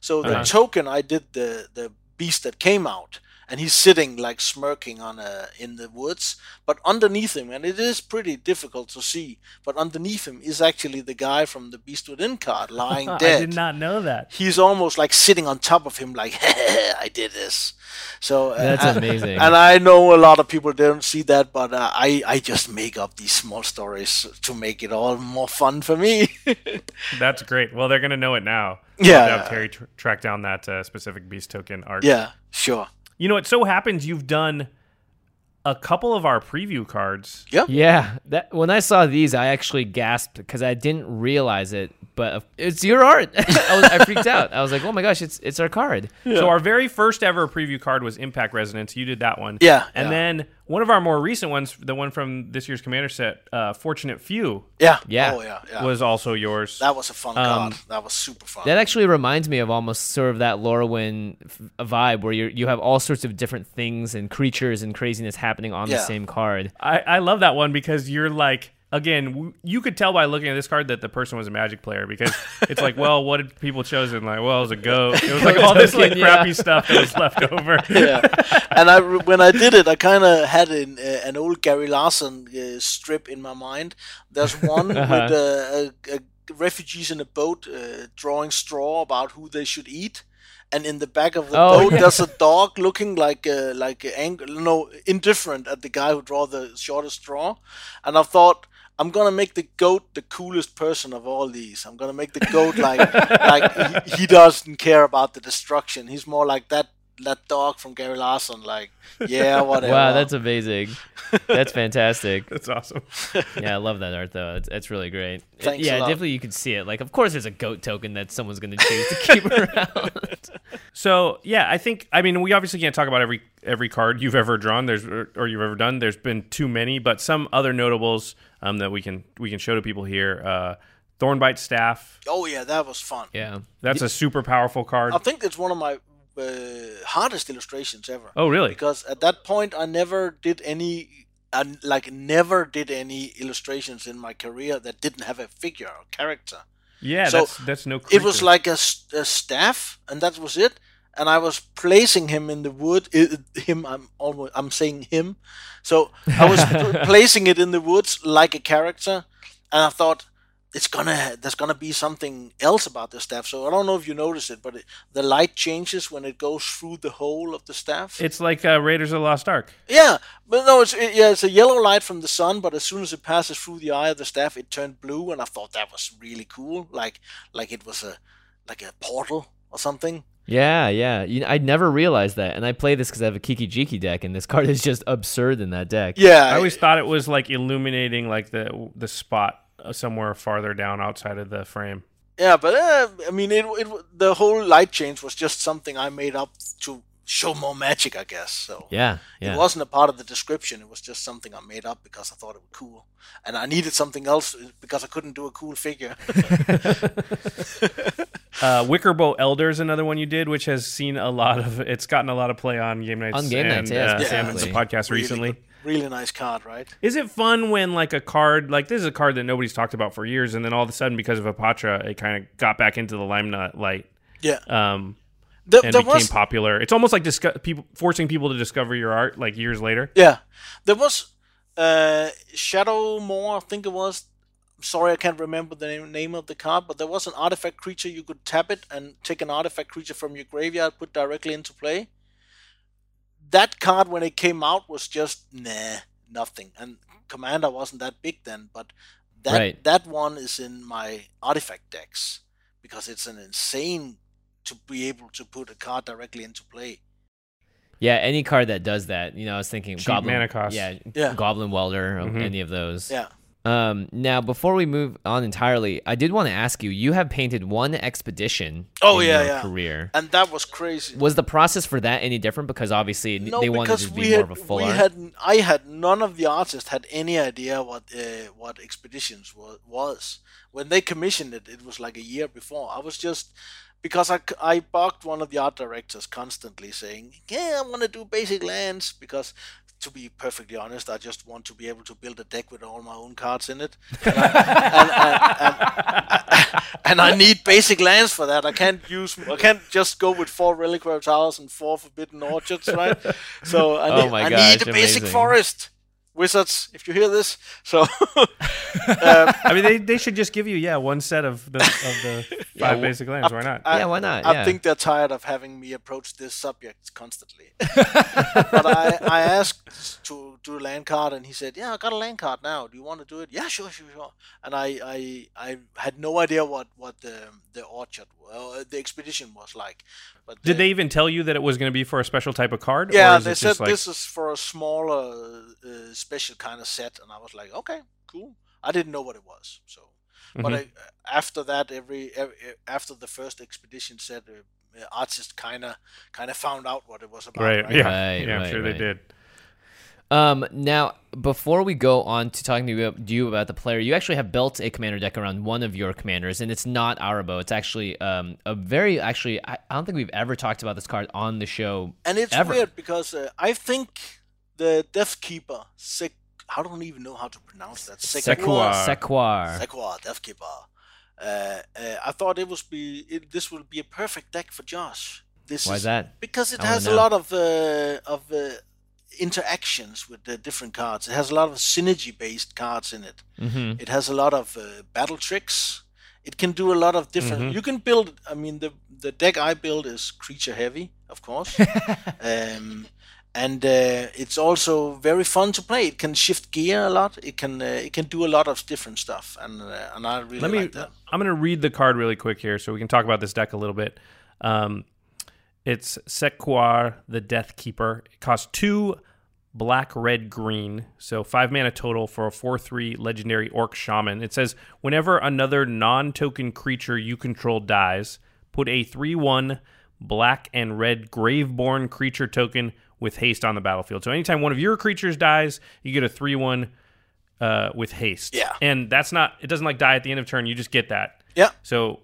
So the Uh-huh. token, I did the the beast that came out, and he's sitting like smirking on a in the woods. But underneath him, and it is pretty difficult to see, but underneath him is actually the guy from the Beast Within card lying dead. I did not know that. He's almost like sitting on top of him, like I did this. So uh, That's and- amazing. And I know a lot of people don't see that, but uh, I I just make up these small stories to make it all more fun for me. That's great. Well, they're gonna know it now. Yeah. I'll have Terry tr- track down that uh, specific beast token art. yeah, sure. You know, it so happens you've done a couple of our preview cards. Yeah, Yeah. that when I saw these, I actually gasped because I didn't realize it. But it's your art. I, was, I freaked out. I was like, "Oh my gosh, it's it's our card." So our very first ever preview card was Impact Resonance. You did that one. Yeah, And yeah. then one of our more recent ones, the one from this year's Commander set, uh, Fortunate Few, Yeah, Yeah. Oh yeah, yeah. was also yours. that was a fun Um, card. That was super fun. That actually reminds me of almost sort of that Lorwyn f- vibe where you you have all sorts of different things and creatures and craziness happening on the same card. I, I love that one because you're like again, w- you could tell by looking at this card that the person was a Magic player because it's like, well, what did people chosen? Like, well, it was a goat. It was like all this like Token, crappy yeah. stuff that was left over. yeah. And I when I did it, I kind of had an, uh, an old Gary Larson uh, strip in my mind. There's one Uh-huh. with uh, uh, uh, refugees in a boat uh, drawing straw about who they should eat. And in the back of the Oh, boat, yeah. there's a dog looking like uh, like ang- no indifferent at the guy who draw the shortest straw. And I thought I'm gonna make the goat the coolest person of all these. I'm gonna make the goat like like he, he doesn't care about the destruction. He's more like that that dog from Gary Larson. Like yeah, whatever. Wow, that's amazing. That's fantastic. That's awesome. Yeah, I love that art though. It's, it's really great. It- Thanks a yeah, lot. definitely you can see it. Like, of course, there's a goat token that someone's going to choose to keep around. So yeah, I think I mean we obviously can't talk about every every card you've ever drawn. There's or, or you've ever done. There's been too many, but some other notables um, that we can we can show to people here. Uh, Thornbite staff. oh yeah, that was fun. yeah. That's a super powerful card. I think it's one of my uh, hardest illustrations ever. Oh really? Because at that point, I never did any. I like never did any illustrations in my career that didn't have a figure or character. Yeah, So, that's that's no. It was creature. like a staff, and that was it. And I was placing him in the wood. him, I'm almost, I'm saying him. So I was placing it in the woods like a character, and I thought it's gonna, there's gonna be something else about the staff. So I don't know if you notice it, but it, the light changes when it goes through the hole of the staff. It's like uh, Raiders of the Lost Ark. Yeah, but no, it's it, yeah, it's a yellow light from the sun, but as soon as it passes through the eye of the staff, it turned blue, and I thought that was really cool, like like it was a like a portal or something. Yeah, yeah. You know, I never realized that. And I play this because I have a Kiki Jiki deck, and this card is just absurd in that deck. Yeah, I always thought it was like illuminating like the the spot somewhere farther down outside of the frame. yeah, but uh, I mean, it, it the whole light change was just something I made up to show more magic, I guess. So Yeah, yeah. it wasn't a part of the description; it was just something I made up because I thought it was cool, and I needed something else because I couldn't do a cool figure. Uh, Wickerbough Elder is another one you did, which has seen a lot of. It's gotten a lot of play on game nights. On Game and, Nights, yeah, uh, Salmon's specifically. podcast Really recently. good- really nice card, right? Is it fun when like a card like this is a card that nobody's talked about for years, and then all of a sudden because of Apatra, it kind of got back into the limelight, light, Yeah, um, there, and became was popular. It's almost like disco- people forcing people to discover your art like years later. Yeah, there was uh, Shadowmoor, I think it was. I'm sorry, I can't remember the name, name of the card, but there was an artifact creature you could tap it and take an artifact creature from your graveyard, put directly into play. That card, when it came out, was just nah, nothing. And Commander wasn't that big then, but that Right. that one is in my artifact decks because it's an insane to be able to put a card directly into play. Yeah, any card that does that. You know, I was thinking Cheap Goblin. mana cost. Yeah, Yeah. Goblin Welder, or Mhm. any of those. Yeah. Um, now, before we move on entirely, I did want to ask you: You have painted one expedition. Oh, in yeah, your yeah. Career. And that was crazy. Was the process for that any different? Because obviously No, they wanted to be we more of a full we art. had I had none of the artists had any idea what uh, what expeditions was, was. When they commissioned it, it was like a year before. I was just because I, I bugged one of the art directors constantly saying, "Yeah, I want to do basic lands." Because to be perfectly honest, I just want to be able to build a deck with all my own cards in it, and I, and, and, and, and I need basic lands for that. I can't use I can't just go with four reliquary towers and four forbidden orchards, right? So I Oh need, my I gosh, need a basic amazing. forest. Wizards, if you hear this, so I mean, they, they should just give you yeah one set of the of the five wh- basic lands. Why not? I- yeah, why not? I yeah. think they're tired of having me approach this subject constantly. but I, I asked to do a land card, and he said, "Yeah, I got a land card now. Do you want to do it?" Yeah, sure, sure, sure. And I, I, I had no idea what what the the orchard, well, the expedition was like. But Did uh, they even tell you that it was going to be for a special type of card? Yeah, or is they it said just like, this is for a smaller, uh, special kind of set, and I was like, okay, cool. I didn't know what it was, so. But Mhm. I, after that, every, every after the first expedition set, uh, artists kind of kind of found out what it was about. right? right? Yeah, Right, yeah, I'm sure right. they did. Um, now, before we go on to talking to you, you about the player, you actually have built a commander deck around one of your commanders, and it's not Arahbo. It's actually um, a very actually. I, I don't think we've ever talked about this card on the show. And it's Ever. weird because uh, I think the Deathkeeper, Sig- I don't even know how to pronounce that. Sek'Kuar. Sek'Kuar. Sek'Kuar Death Keeper. Uh, uh, I thought it was be it, this would be a perfect deck for Josh. This Why is that? Because it I has a lot of uh, of uh, interactions with the different cards. It has a lot of synergy based cards in it. Mm-hmm. It has a lot of uh, battle tricks. It can do a lot of different. Mm-hmm. You can build. I mean, the the deck I build is creature heavy, of course, um, and uh, it's also very fun to play. It can shift gear a lot. It can uh, it can do a lot of different stuff, and uh, and I really Let me. like that. I'm going to read the card really quick here, so we can talk about this deck a little bit. Um, it's Sek'Kuar, the Deathkeeper. It costs two black, red, green, so five mana total for a four-three legendary Orc Shaman. It says whenever another non-token creature you control dies, put a three-one black and red Graveborn creature token with haste on the battlefield. So anytime one of your creatures dies, you get a three-one uh, with haste. Yeah. And that's not it doesn't like die at the end of turn, you just get that. Yeah, So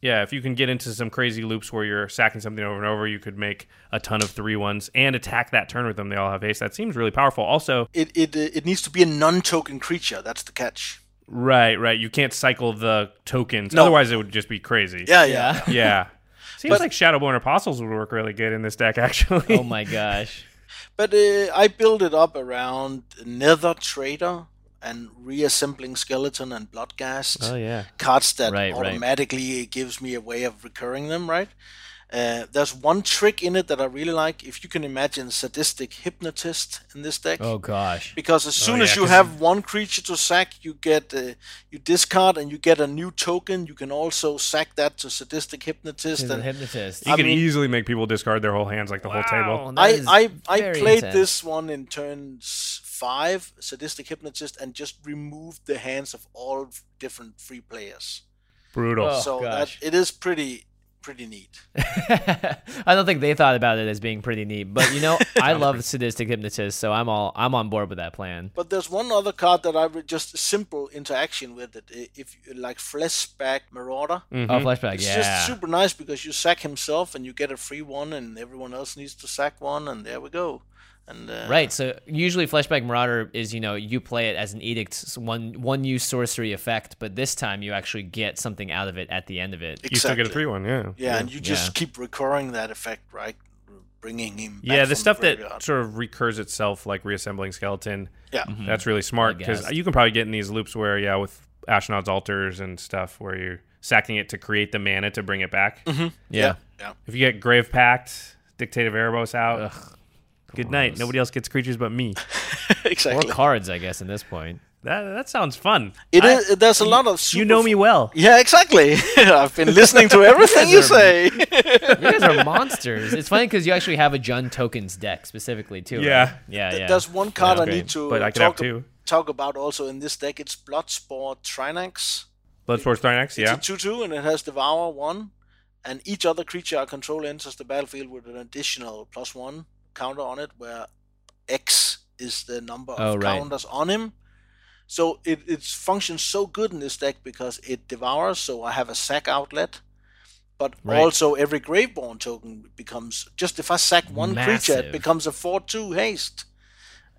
yeah, if you can get into some crazy loops where you're sacking something over and over, you could make a ton of three ones and attack that turn with them. They all have haste. That seems really powerful. Also, it it it needs to be a non-token creature. That's the catch. right, right. You can't cycle the tokens. No. Otherwise it would just be crazy. Yeah, yeah. Yeah. Yeah. Seems But- like Shadowborn Apostles would work really good in this deck actually. Oh my gosh. But uh, I build it up around Nether Traitor and reassembling skeleton and bloodghast Oh, yeah. cards that Right, right. automatically gives me a way of recurring them. Right. Uh, there's one trick in it that I really like. If you can imagine sadistic hypnotist in this deck, Oh gosh. because as soon yeah, as you have one creature to sack, you get uh, you discard and you get a new token. You can also sack that to sadistic hypnotist. He's a And hypnotist. You I can mean- easily make people discard their whole hands like the whole table. I I, I played intense. this one in turns five, sadistic hypnotist, and just removed the hands of all different free players. Brutal. Oh, so gosh. that it is pretty pretty neat. I don't think they thought about it as being pretty neat, but you know, I love sadistic hypnotist, so I'm all I'm on board with that plan. But there's one other card that I would just simple interaction with it. If you like Fleshbag Marauder, mm-hmm. Oh, flashback, It's yeah. just super nice because you sack himself and you get a free one, and everyone else needs to sack one, and there we go. And uh, Right, so usually Fleshbag Marauder is you know you play it as an edict, one one use sorcery effect, but this time you actually get something out of it at the end of it. You still get a Exactly. free one, yeah. yeah, and you just Yeah. keep recurring that effect, right? Bringing him. Back Yeah, the from stuff that sort of recurs itself, like reassembling skeleton, Yeah, That's really smart because you can probably get in these loops where, yeah, with Ashnod's altars and stuff, where you're sacking it to create the mana to bring it back. Yeah. yeah, yeah. If you get Grave Pact, Dictate of Erebos out, good night. Nobody else gets creatures but me. Exactly. Or cards, I guess, in this point. That that sounds fun. It I- is. There's a lot of. Super You know me well. Yeah, exactly. I've been listening to everything you say. You guys are monsters. It's funny because you actually have a Jund tokens deck specifically too. right? Yeah. yeah, yeah. There's one card Yeah, I great. need to But I could have talk, two. talk about also in this deck. It's Bloodspore Thrinax. Bloodspore Thrinax, It's yeah. a 2 2 and it has Devour 1. And each other creature I control enters the battlefield with an additional plus 1 counter on it, where X is the number of Oh, right. counters on him. So it, it functions so good in this deck because it devours, so I have a sack outlet. But Right. also every Graveborn token becomes just if I sack one creature, it becomes a 4 2 haste.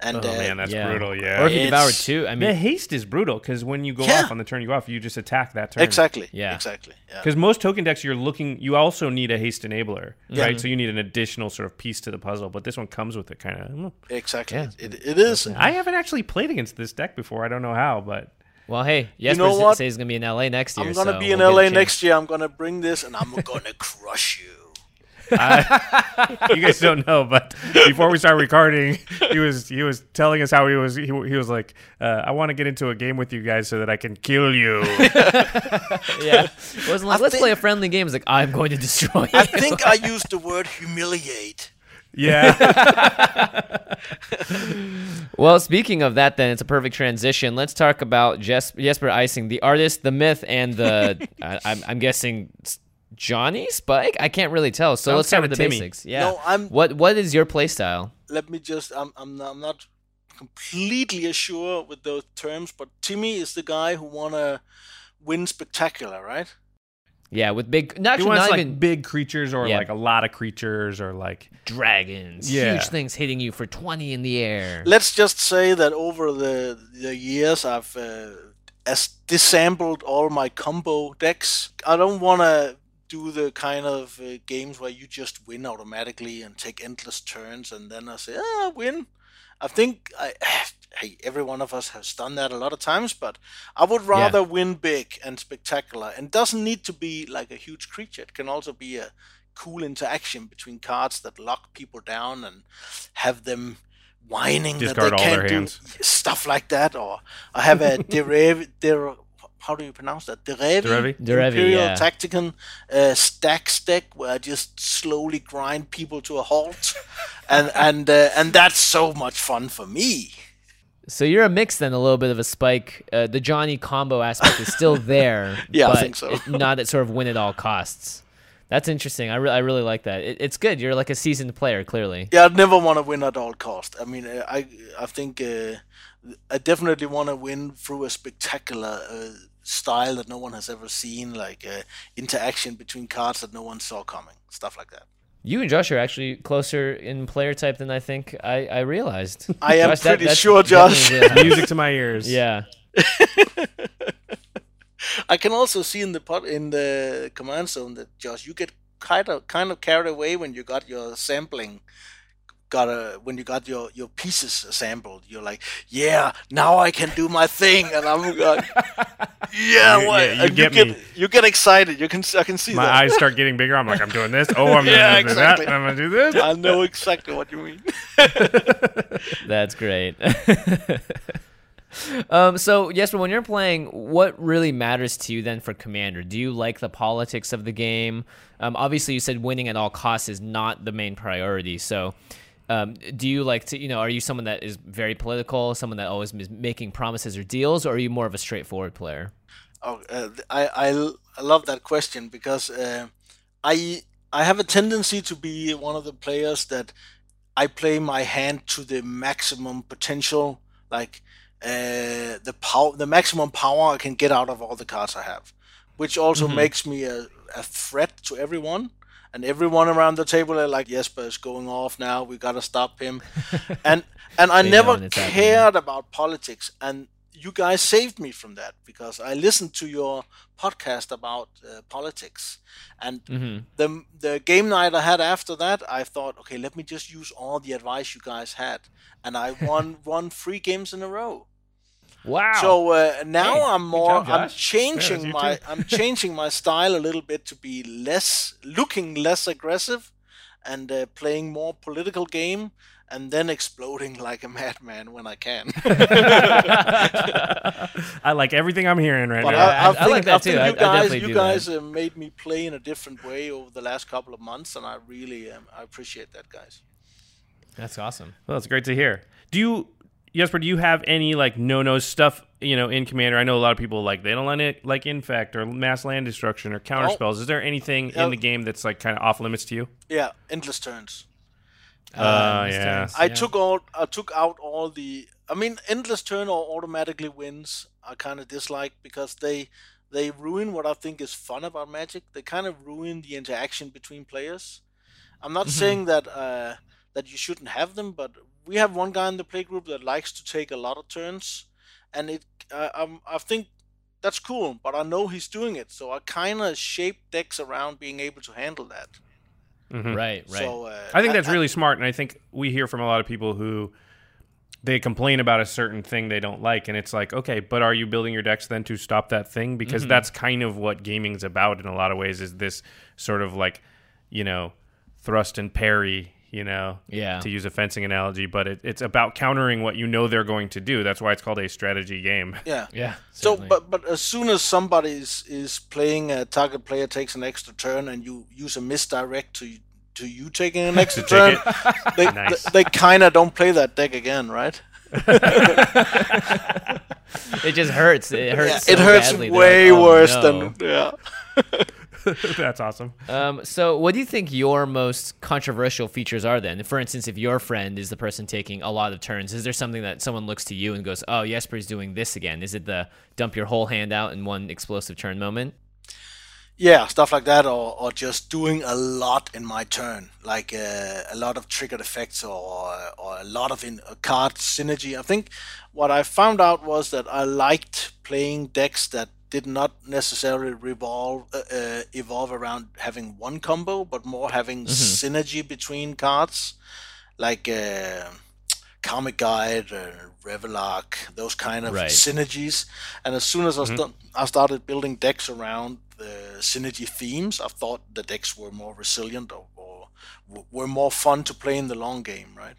And Oh uh, man, that's yeah. brutal. Or Yeah. if you devour It's- two, I the mean, haste is brutal because when you go Yeah. off on the turn you go off, you just attack that turn. exactly. Yeah. Exactly. Yeah. Because most token decks, you're looking. You also need a haste enabler, Yeah. right? So you need an additional sort of piece to the puzzle. But this one comes with it, kind of. Exactly. Yeah. It, it is. I haven't actually played against this deck before. I don't know how, but well, hey, Jesper know what? says he's gonna be in LA next year. I'm gonna so be in we'll LA next year. I'm gonna bring this and I'm gonna crush you. you guys don't know. But before we started recording, he was he was telling us how he was he, he was like, uh, I want to get into a game with you guys so that I can kill you. Yeah, it wasn't like I let's think- play a friendly game. It's like I'm going to destroy you. I think I used the word humiliate. yeah. Well, speaking of that, then it's a perfect transition. Let's talk about Jes- Jesper Ejsing, the artist, the myth, and the I, I'm, I'm guessing s- Johnny Spike. I can't really tell. So Sounds let's start with the Timmy. basics. Yeah. No, I'm- What What is your play style? Let me just. I'm. I'm. Not, I'm not completely sure with those terms, but Timmy is the guy who wanna win spectacular, right? Yeah, with big, not, He actually, wants not like even big creatures or Yeah. like a lot of creatures or like dragons, Yeah. huge things hitting you for twenty in the air. Let's just say that over the the years, I've uh, as disassembled all my combo decks. I don't want to do the kind of uh, games where you just win automatically and take endless turns, and then I say, ah, win. I think I, hey, every one of us has done that a lot of times, but I would rather win big and spectacular. And doesn't need to be like a huge creature. It can also be a cool interaction between cards that lock people down and have them whining Discard that they can't do hands. stuff like that. Or I have a deriv, der, how do you pronounce that? Derevi, Derevi? Derevi, Imperial yeah. Tactician uh, stacks deck where I just slowly grind people to a halt, and and uh, and that's so much fun for me. So you're a mix then, a little bit of a spike. Uh, the Johnny combo aspect is still there. Yeah, I think so. it- not at sort of win at all costs. That's interesting. I, re- I really like that. It, it's good. You're like a seasoned player, clearly. Yeah, I'd never want to win at all cost. I mean, uh, I I think uh, I definitely want to win through a spectacular uh, style that no one has ever seen, like uh, interaction between cards that no one saw coming, stuff like that. You and Josh are actually closer in player type than I think I, I realized. I am Josh, pretty that's sure, Josh. definitely wheelhouse. music to my ears. yeah. I can also see in the pot in the command zone that Josh, you get kind of kind of carried away when you got your sampling. Got a when you got your your pieces assembled. You're like, yeah, now I can do my thing, and I'm like, yeah, You- what? yeah, you and get you me. get you get excited. You can I can see My that. eyes start getting bigger. I'm like, I'm doing this. Oh, I'm Yeah, doing exactly. that. I'm gonna do this. I know exactly what you mean. That's great. um, so Jesper, when you're playing, what really matters to you then for Commander? Do you like the politics of the game? Um, obviously, you said winning at all costs is not the main priority. So, um, do you like to, you know, are you someone that is very political, someone that always is making promises or deals, or are you more of a straightforward player? Oh, uh, I, I love that question because uh, I I have a tendency to be one of the players that I play my hand to the maximum potential, like uh, the power, the maximum power I can get out of all the cards I have, which also makes me a, a threat to everyone. And everyone around the table are like, Jesper is going off now. We gotta stop him. and and I never cared about politics. And you guys saved me from that because I listened to your podcast about uh, politics, and the the game night I had after that, I thought, okay, let me just use all the advice you guys had, and I won won three games in a row. Wow. So uh, now Hey, I'm more. job, I'm changing my. I'm changing my style a little bit to be less, looking less aggressive, and uh, playing more political game, and then exploding like a madman when I can. I like everything I'm hearing right But now. I, I, I- I think, like that I too. I- I you guys, definitely you guys uh, made me play in a different way over the last couple of months, and I really, um, I appreciate that, guys. That's awesome. Well, that's great to hear. Do you, Jesper? Do you have any like no-no stuff? You know, in Commander, I know a lot of people like they don't like it, like infect or mass land destruction or counter Oh. spells. Is there anything Yeah. in the game that's like kind of off limits to you? Yeah, endless turns. Uh, Mr. yeah. Ernst, I took all, I took out all the. I mean, endless turn or automatically wins. I kind of dislike because they, they ruin what I think is fun about Magic. They kind of ruin the interaction between players. I'm not saying that uh, that you shouldn't have them, but we have one guy in the playgroup that likes to take a lot of turns, and it. Uh, um, I think that's cool, but I know he's doing it, so I kind of shape decks around being able to handle that. Right, right. So uh, I think that's really smart, and I think we hear from a lot of people who they complain about a certain thing they don't like, and it's like, okay, but are you building your decks then to stop that thing? Because Mm-hmm. that's kind of what gaming's about in a lot of ways. Is this sort of like, you know, thrust and parry, you know, Yeah. to use a fencing analogy, but it, it's about countering what you know they're going to do. That's why it's called a strategy game. yeah. yeah. So, but but as soon as somebody is, is playing a target player takes an extra turn and you use a misdirect to to you taking an extra turn, they Nice. they, kind of don't play that deck again, right? it just hurts. It hurts. so it hurts badly. Way like, "Oh, worse no." than yeah. that's awesome. Um, so, what do you think your most controversial features are then? For instance, if your friend is the person taking a lot of turns, is there something that someone looks to you and goes, "Oh, Jesper's doing this again"? Is it the dump your whole hand out in one explosive turn moment? Yeah, stuff like that, or, or just doing a lot in my turn, like uh, a lot of triggered effects or or a lot of in uh, card synergy. I think what I found out was that I liked playing decks that did not necessarily revolve uh, uh, evolve around having one combo, but more having synergy between cards, like uh, Karmic Guide, uh, Reveillark, those kind of Right. synergies. And as soon as I, st- I started building decks around the synergy themes, I thought the decks were more resilient or, or w- were more fun to play in the long game, right?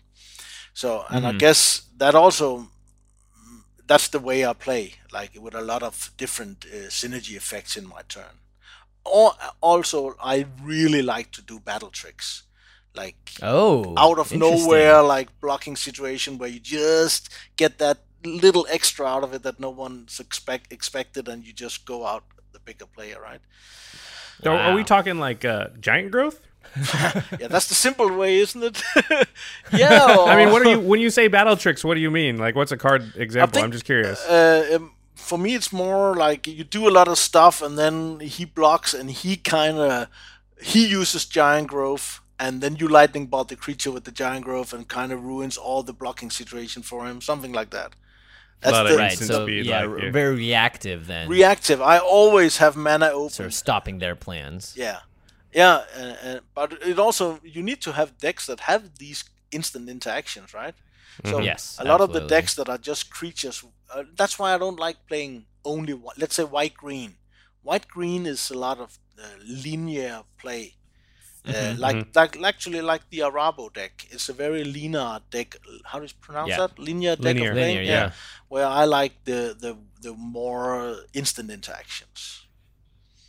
So, and I guess that also that's the way I play, like with a lot of different uh, synergy effects in my turn. Or also, I really like to do battle tricks, like Oh, out of nowhere, like blocking situation where you just get that little extra out of it that no one's expect expected, and you just go out the bigger player, right? Are, are we talking like uh, giant growth? Yeah, that's the simple way, isn't it? yeah. I mean, what are you when you say battle tricks? What do you mean? Like, what's a card example? think, I'm just curious. uh, um, for me, it's more like you do a lot of stuff, and then he blocks, and he kind of he uses giant growth, and then you lightning bolt the creature with the giant growth, and kind of ruins all the blocking situation for him, something like that. That's the Right, so speed, yeah, like, yeah. very reactive then. reactive. I always have mana open. sort of stopping their plans. Yeah, yeah, uh, uh, but it also you need to have decks that have these instant interactions, right? So Yes, a lot of the decks that are just creatures. Uh, that's why I don't like playing only. whi- Let's say white green. White green is a lot of uh, linear play. Uh, Mm-hmm, like, like actually like the Arahbo deck. It's a very linear deck. How do you pronounce Yeah. that? Linear deck Linear. of playing. Linear, yeah. Where I like the the the more instant interactions.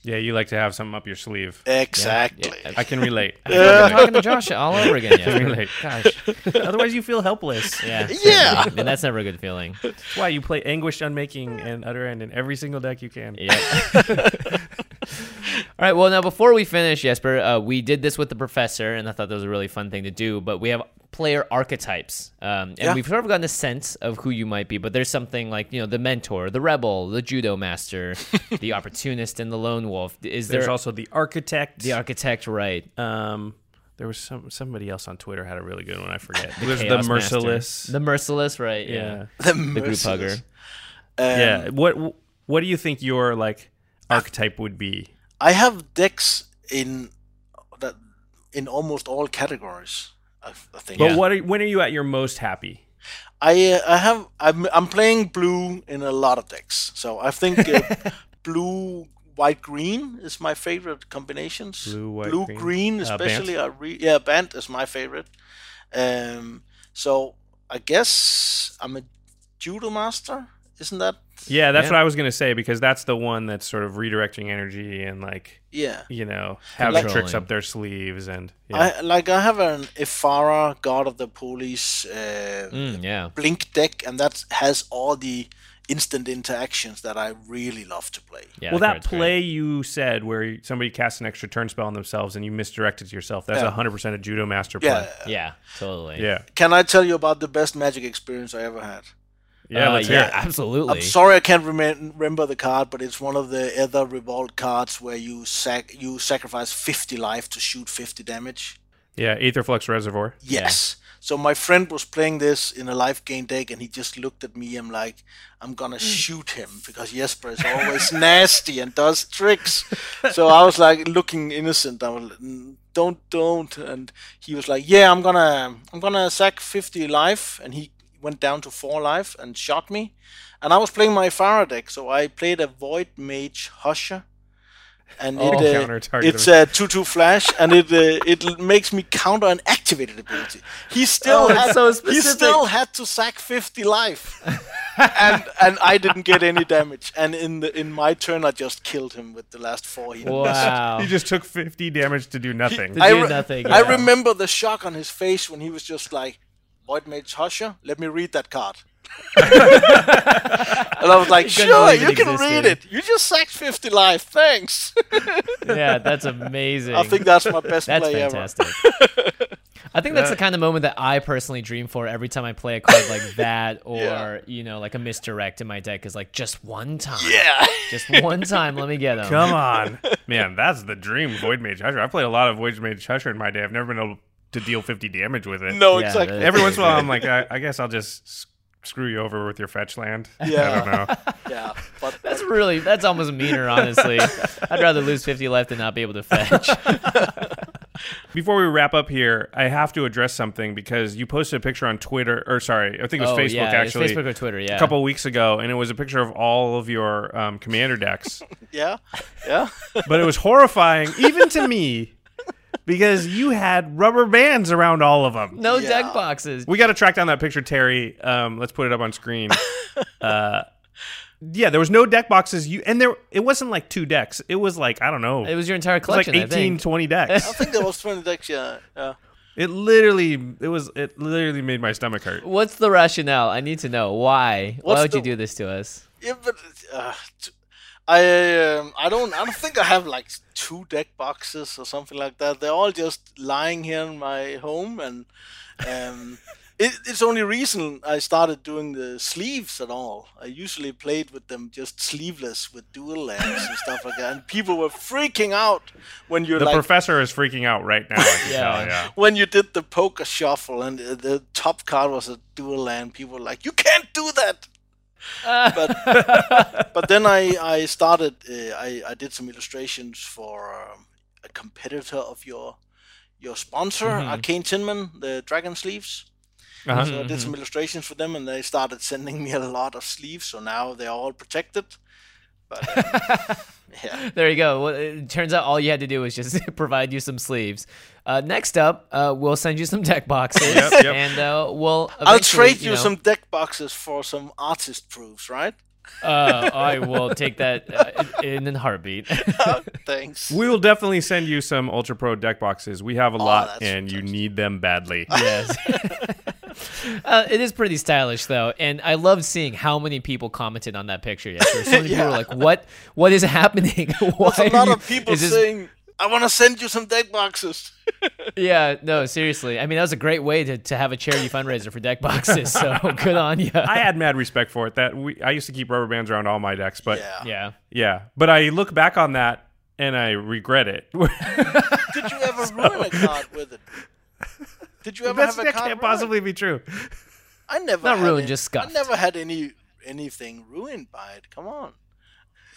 Yeah, you like to have something up your sleeve. Exactly. yeah. I can relate. I I'm talking to Josh all over again. relate. I Yeah. can relate. Gosh, otherwise you feel helpless. Yeah. Yeah. And that's never a good feeling. That's why you play Anguished Unmaking and Utter End in every single deck you can. Yeah. All right. Well, now before we finish, Jesper, uh, we did this with the professor, and I thought that was a really fun thing to do. But we have player archetypes, um, and Yeah. we've sort of gotten a sense of who you might be. But there's something like you know the mentor, the rebel, the judo master, the opportunist, and the lone wolf. Is There's there also the Architect. the architect? Right. um, there was some somebody else on Twitter had a really good one. I forget. There's the Chaos Master. Merciless. The merciless. Right. yeah. Yeah. the, The group hugger. yeah. What What do you think your like archetype would be? I have decks in that in almost all categories. I, I think. But Yeah. what? Are, when are you at your most happy? I uh, I have I'm I'm playing blue in a lot of decks. So I think uh, blue, white, green is my favorite combinations. Blue, white, blue, green. green, Uh, especially. I re- yeah, Bant is my favorite. Um, so I guess I'm a judo master. Isn't that? Yeah, that's Yeah. what I was gonna say because that's the one that's sort of redirecting energy and like Yeah. you know having tricks up their sleeves and yeah. I like I have an Ephara, God of the Polis, uh, Mm, yeah. Blink deck, and that has all the instant interactions that I really love to play. Yeah. well, that card's great. play you said where somebody casts an extra turn spell on themselves and you misdirect it to yourself, that's Yeah. a 100% a judo master play. Yeah. Yeah. Totally. Yeah. Can I tell you about the best magic experience I ever had? Yeah, Uh, let's yeah. hear it. Absolutely. I'm sorry I can't remem- remember the card, but it's one of the other revolt cards where you sac- you sacrifice 50 life to shoot 50 damage. Yeah, Aetherflux Reservoir. Yes. So my friend was playing this in a life gain deck, and he just looked at me. I'm like, I'm gonna shoot him because Jesper is always nasty and does tricks. So I was like looking innocent. I was, like, "Mm, don't, don't. And he was like, Yeah, I'm gonna, I'm gonna sack 50 life, and he went down to four life and shot me. And I was playing my Farah deck, so I played a Void Mage Husher. And Oh, it, uh, it's a two-two flash, and it uh, it makes me counter an activated ability. He still Oh, had, so he still had to sack fifty life, and and I didn't get any damage. And in the in my turn, I just killed him with the last four. He Wow. You just took 50 damage to do nothing. To I, do re- nothing, I yeah. remember the shock on his face when he was just like, "Voidmage Husher, let me read that card." and I was like, couldn't "Sure, you can existed. read it. You just sacked fifty life. Thanks." yeah, that's amazing. I think that's my best play ever. That's play fantastic. I think that's the kind of moment that I personally dream for every time I play a card like that, or Yeah. you know, like a misdirect in my deck is like just one time, Yeah. just one time. Let me get them. Come on, man, that's the dream. Voidmage Husher. I played a lot of Voidmage Husher in my day. I've never been able to deal 50 damage with it. no, Yeah, exactly. that- Every once in a while, I'm like, I, I guess I'll just screw you over with your fetch land. Yeah. I don't know. yeah, but That's really that's almost meaner, honestly. I'd rather lose fifty left than not be able to fetch. Before we wrap up here, I have to address something because you posted a picture on Twitter, or sorry, I think it was oh, Facebook yeah, it's actually, Facebook or Twitter, yeah. a couple of weeks ago, and it was a picture of all of your um, commander decks. yeah, yeah. but it was horrifying, even to me, because you had rubber bands around all of them. no Yeah. deck boxes. We got to track down that picture, Terry. Um, let's put it up on screen. Uh, yeah, there was no deck boxes. You and there, it wasn't like two decks. It was like I don't know. It was your entire It was like collection. 18, I think. 20 decks. I think there was 20 decks. Yeah, yeah. it literally, it was, it literally made my stomach hurt. What's the rationale? I need to know why. Why What's would you do this to us? Yeah, but uh, t- I um, I don't I don't think I have like two deck boxes or something like that. They're all just lying here in my home, and um, it, it's the only reason I started doing the sleeves at all. I usually played with them just sleeveless with dual lands and stuff like that, and people were freaking out when you're The like. professor is freaking out right now. Yeah. tell, yeah. when you did the poker shuffle and the, the top card was a dual land, people were like, "You can't do that." but but then I I started uh, I I did some illustrations for um, a competitor of your your sponsor Arcane Tinmen, the Dragon Sleeves. Uh-huh. So I did some illustrations for them, and they started sending me a lot of sleeves. So now they're all protected. But uh, yeah, There you go. Well, it turns out all you had to do was just provide you some sleeves. Uh, next up, uh, we'll send you some deck boxes, Yep, yep. and uh, we'll. I'll trade you, know, some deck boxes for some artist proofs, right? Uh, I will take that uh, in a heartbeat. Thanks. We will definitely send you some Ultra Pro deck boxes. We have a lot, that's and you need them badly. yes. Uh, it is pretty stylish though, and I love seeing how many people commented on that picture yesterday. So many people were like, "What? What is happening? Why?" There's a lot you- of people this- saying, "I want to send you some deck boxes." Yeah, no, seriously. I mean, that was a great way to, to have a charity fundraiser for deck boxes. So good on you. I had mad respect for it. That we, I used to keep rubber bands around all my decks, but yeah. yeah. yeah. But I look back on that and I regret it. Did you ever ruin a card with it? Did you ever That's, have a that card? can't ruined? possibly be true. I never Not had ruined, any- just scuffed. I never had any anything ruined by it. Come on.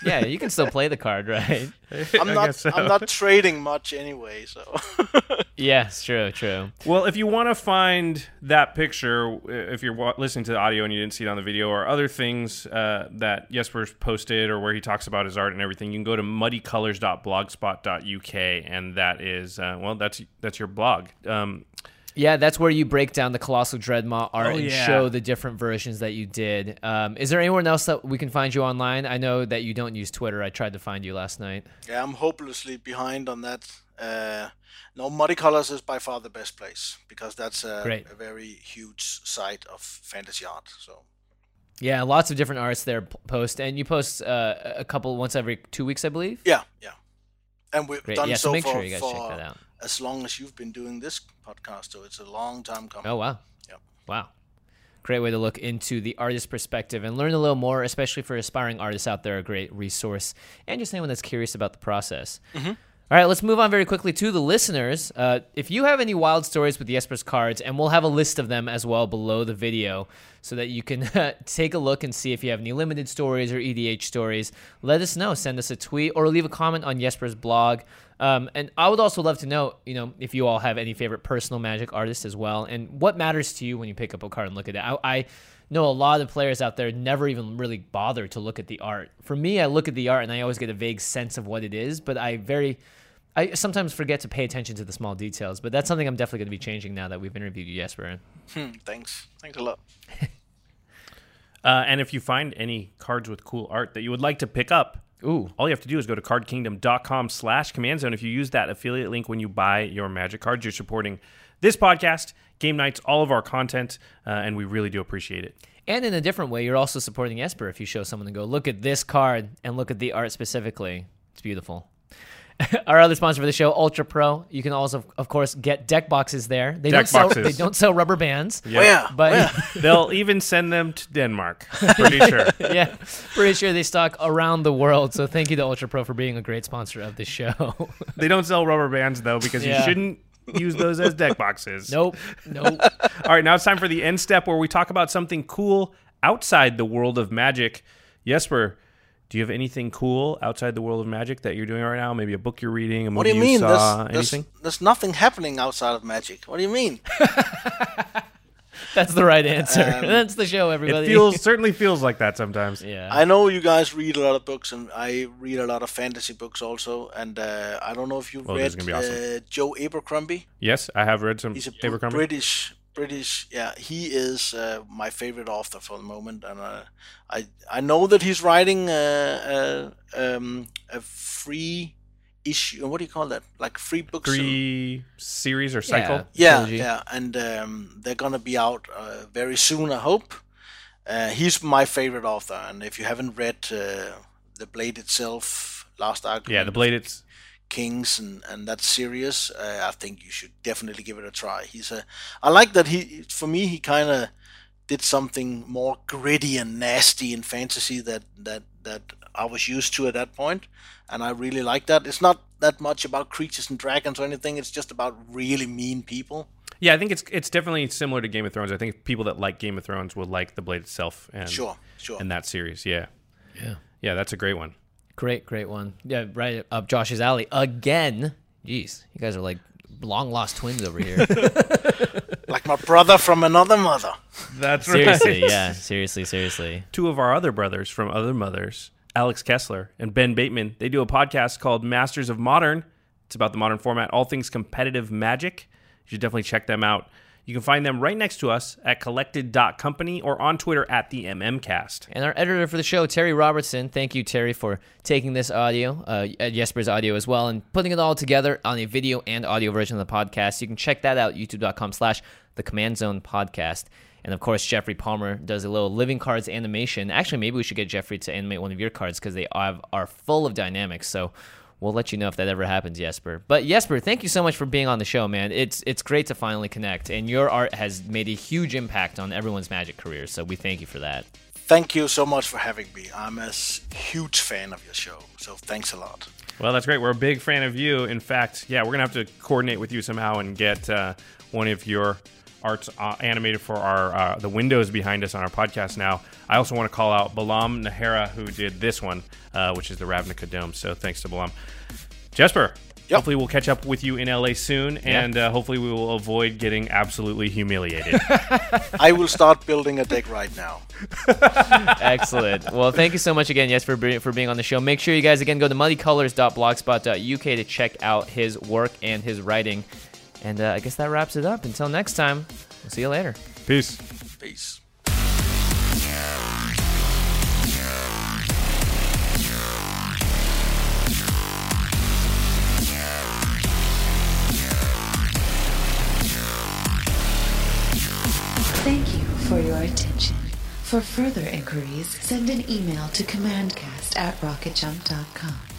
Yeah, you can still play the card, right? I'm not. so. I'm not trading much anyway. So. Yes, true, true. Well, if you want to find that picture, if you're listening to the audio and you didn't see it on the video, or other things uh, that Jesper posted, or where he talks about his art and everything, you can go to muddycolors.blogspot.uk, and that is uh, well, that's that's your blog. Um, Yeah, that's where you break down the Colossal Dreadmaw art Oh, and yeah. show the different versions that you did. Um, is there anyone else that we can find you online? I know that you don't use Twitter. I tried to find you last night. yeah, I'm hopelessly behind on that. Uh, no, Muddy Colors is by far the best place because that's a, Great. a very huge site of fantasy art. So. Yeah, lots of different arts there post, and you post uh, a couple once every two weeks, I believe. Yeah, yeah. And we've Great. done Yeah, so so, make for, sure you guys check that out. As long as you've been doing this podcast, so it's a long time coming. Oh wow. Yep. Wow. Great way to look into the artist perspective and learn a little more, especially for aspiring artists out there. A great resource, and just anyone that's curious about the process. All right, let's move on very quickly to the listeners. Uh, if you have any wild stories with Jesper's cards, and we'll have a list of them as well below the video so that you can take a look and see if you have any limited stories or EDH stories, let us know. Send us a tweet or leave a comment on Jesper's blog. Um, and I would also love to know, you know, if you all have any favorite personal magic artists as well, and what matters to you when you pick up a card and look at it. I, I know a lot of players out there never even really bother to look at the art. For me, I look at the art and I always get a vague sense of what it is, but I very I sometimes forget to pay attention to the small details, but that's something I'm definitely going to be changing now that we've interviewed you, Jesper. Hmm, thanks. Thanks a lot. uh, and if you find any cards with cool art that you would like to pick up, Ooh, all you have to do is go to cardkingdom.com slash command zone. If you use that affiliate link when you buy your magic cards, you're supporting this podcast, game nights, all of our content, uh, and we really do appreciate it. and in a different way, you're also supporting Jesper if you show someone and go, look at this card and look at the art specifically. It's beautiful. Our other sponsor for the show, Ultra Pro. You can also, of course, get deck boxes there. They Deck don't sell. boxes. They don't sell rubber bands. Where? Oh, but oh, Where? They'll even send them to Denmark. Pretty sure. yeah, pretty sure they stock around the world. So thank you to Ultra Pro for being a great sponsor of the show. They don't sell rubber bands though because Yeah. you shouldn't use those as deck boxes. nope, nope. All right, now it's time for the end step where we talk about something cool outside the world of magic. Jesper, do you have anything cool outside the world of magic that you're doing right now? Maybe a book you're reading, a movie What do you mean? saw, There's, there's, anything? there's nothing happening outside of magic. What do you mean? That's the right answer. That's the show, everybody. It feels certainly feels like that sometimes. yeah. I know you guys read a lot of books, and I read a lot of fantasy books also. And uh, I don't know if you've Oh, this is read awesome. uh, Joe Abercrombie. Yes, I have read some He's a Abercrombie. British, British. Yeah, he is uh, my favorite author for the moment, and uh, I I know that he's writing uh, uh, um, a free issue. What do you call that? Like free books. and- series or cycle. yeah, trilogy. yeah, and um, they're gonna be out uh, very soon. I hope. Uh, he's my favorite author, and if you haven't read uh, the Blade itself, Last Argument, Yeah, the blade. It's Kings, and and that series, uh, I think you should definitely give it a try. He's a, I like that he, for me, he kind of did something more gritty and nasty in fantasy that that that I was used to at that point, and I really like that. It's not that much about creatures and dragons or anything. It's just about really mean people. yeah. I think it's it's definitely similar to Game of Thrones. I think people that like Game of Thrones will like the blade itself and Sure, sure. and that series. Yeah, Yeah. yeah. That's a great one. Great, great one. Yeah, right up Josh's alley again. Jeez, you guys are like long lost twins over here. like my brother from another mother. That's seriously, yeah, seriously, seriously. two of our other brothers from other mothers, Alex Kessler and Ben Bateman, they do a podcast called Masters of Modern. It's about the modern format, all things competitive magic. You should definitely check them out. You can find them right next to us at collected.company or on Twitter at the MMcast. And our editor for the show, Terry Robertson. Thank you, Terry, for taking this audio, uh, Jesper's audio as well, and putting it all together on a video and audio version of the podcast. You can check that out, youtube.com slash the Command Zone Podcast. And of course, Jeffrey Palmer does a little living cards animation. Actually, maybe we should get Jeffrey to animate one of your cards because they are full of dynamics. So we'll let you know if that ever happens, Jesper. But Jesper, thank you so much for being on the show, man. It's it's great to finally connect, and your art has made a huge impact on everyone's Magic career. So we thank you for that. Thank you so much for having me. I'm a s- huge fan of your show, so thanks a lot. Well, that's great. We're a big fan of you. In fact, yeah, we're going to have to coordinate with you somehow and get uh, one of your arts uh, animated for our uh, the windows behind us on our podcast now. I also want to call out Balam Nahara, who did this one, uh, which is the Ravnica Dome. So thanks to Balam. Jesper, Yep. hopefully we'll catch up with you in LA soon, and uh, hopefully we will avoid getting absolutely humiliated. I will start building a deck right now. Excellent. Well, thank you so much again, yes, for for being on the show. Make sure you guys again go to muddycolors.blogspot.uk to check out his work and his writing. And uh, I guess that wraps it up. Until next time, we'll see you later. Peace. Peace. Thank you for your attention. For further inquiries, send an email to commandcast at rocketjump.com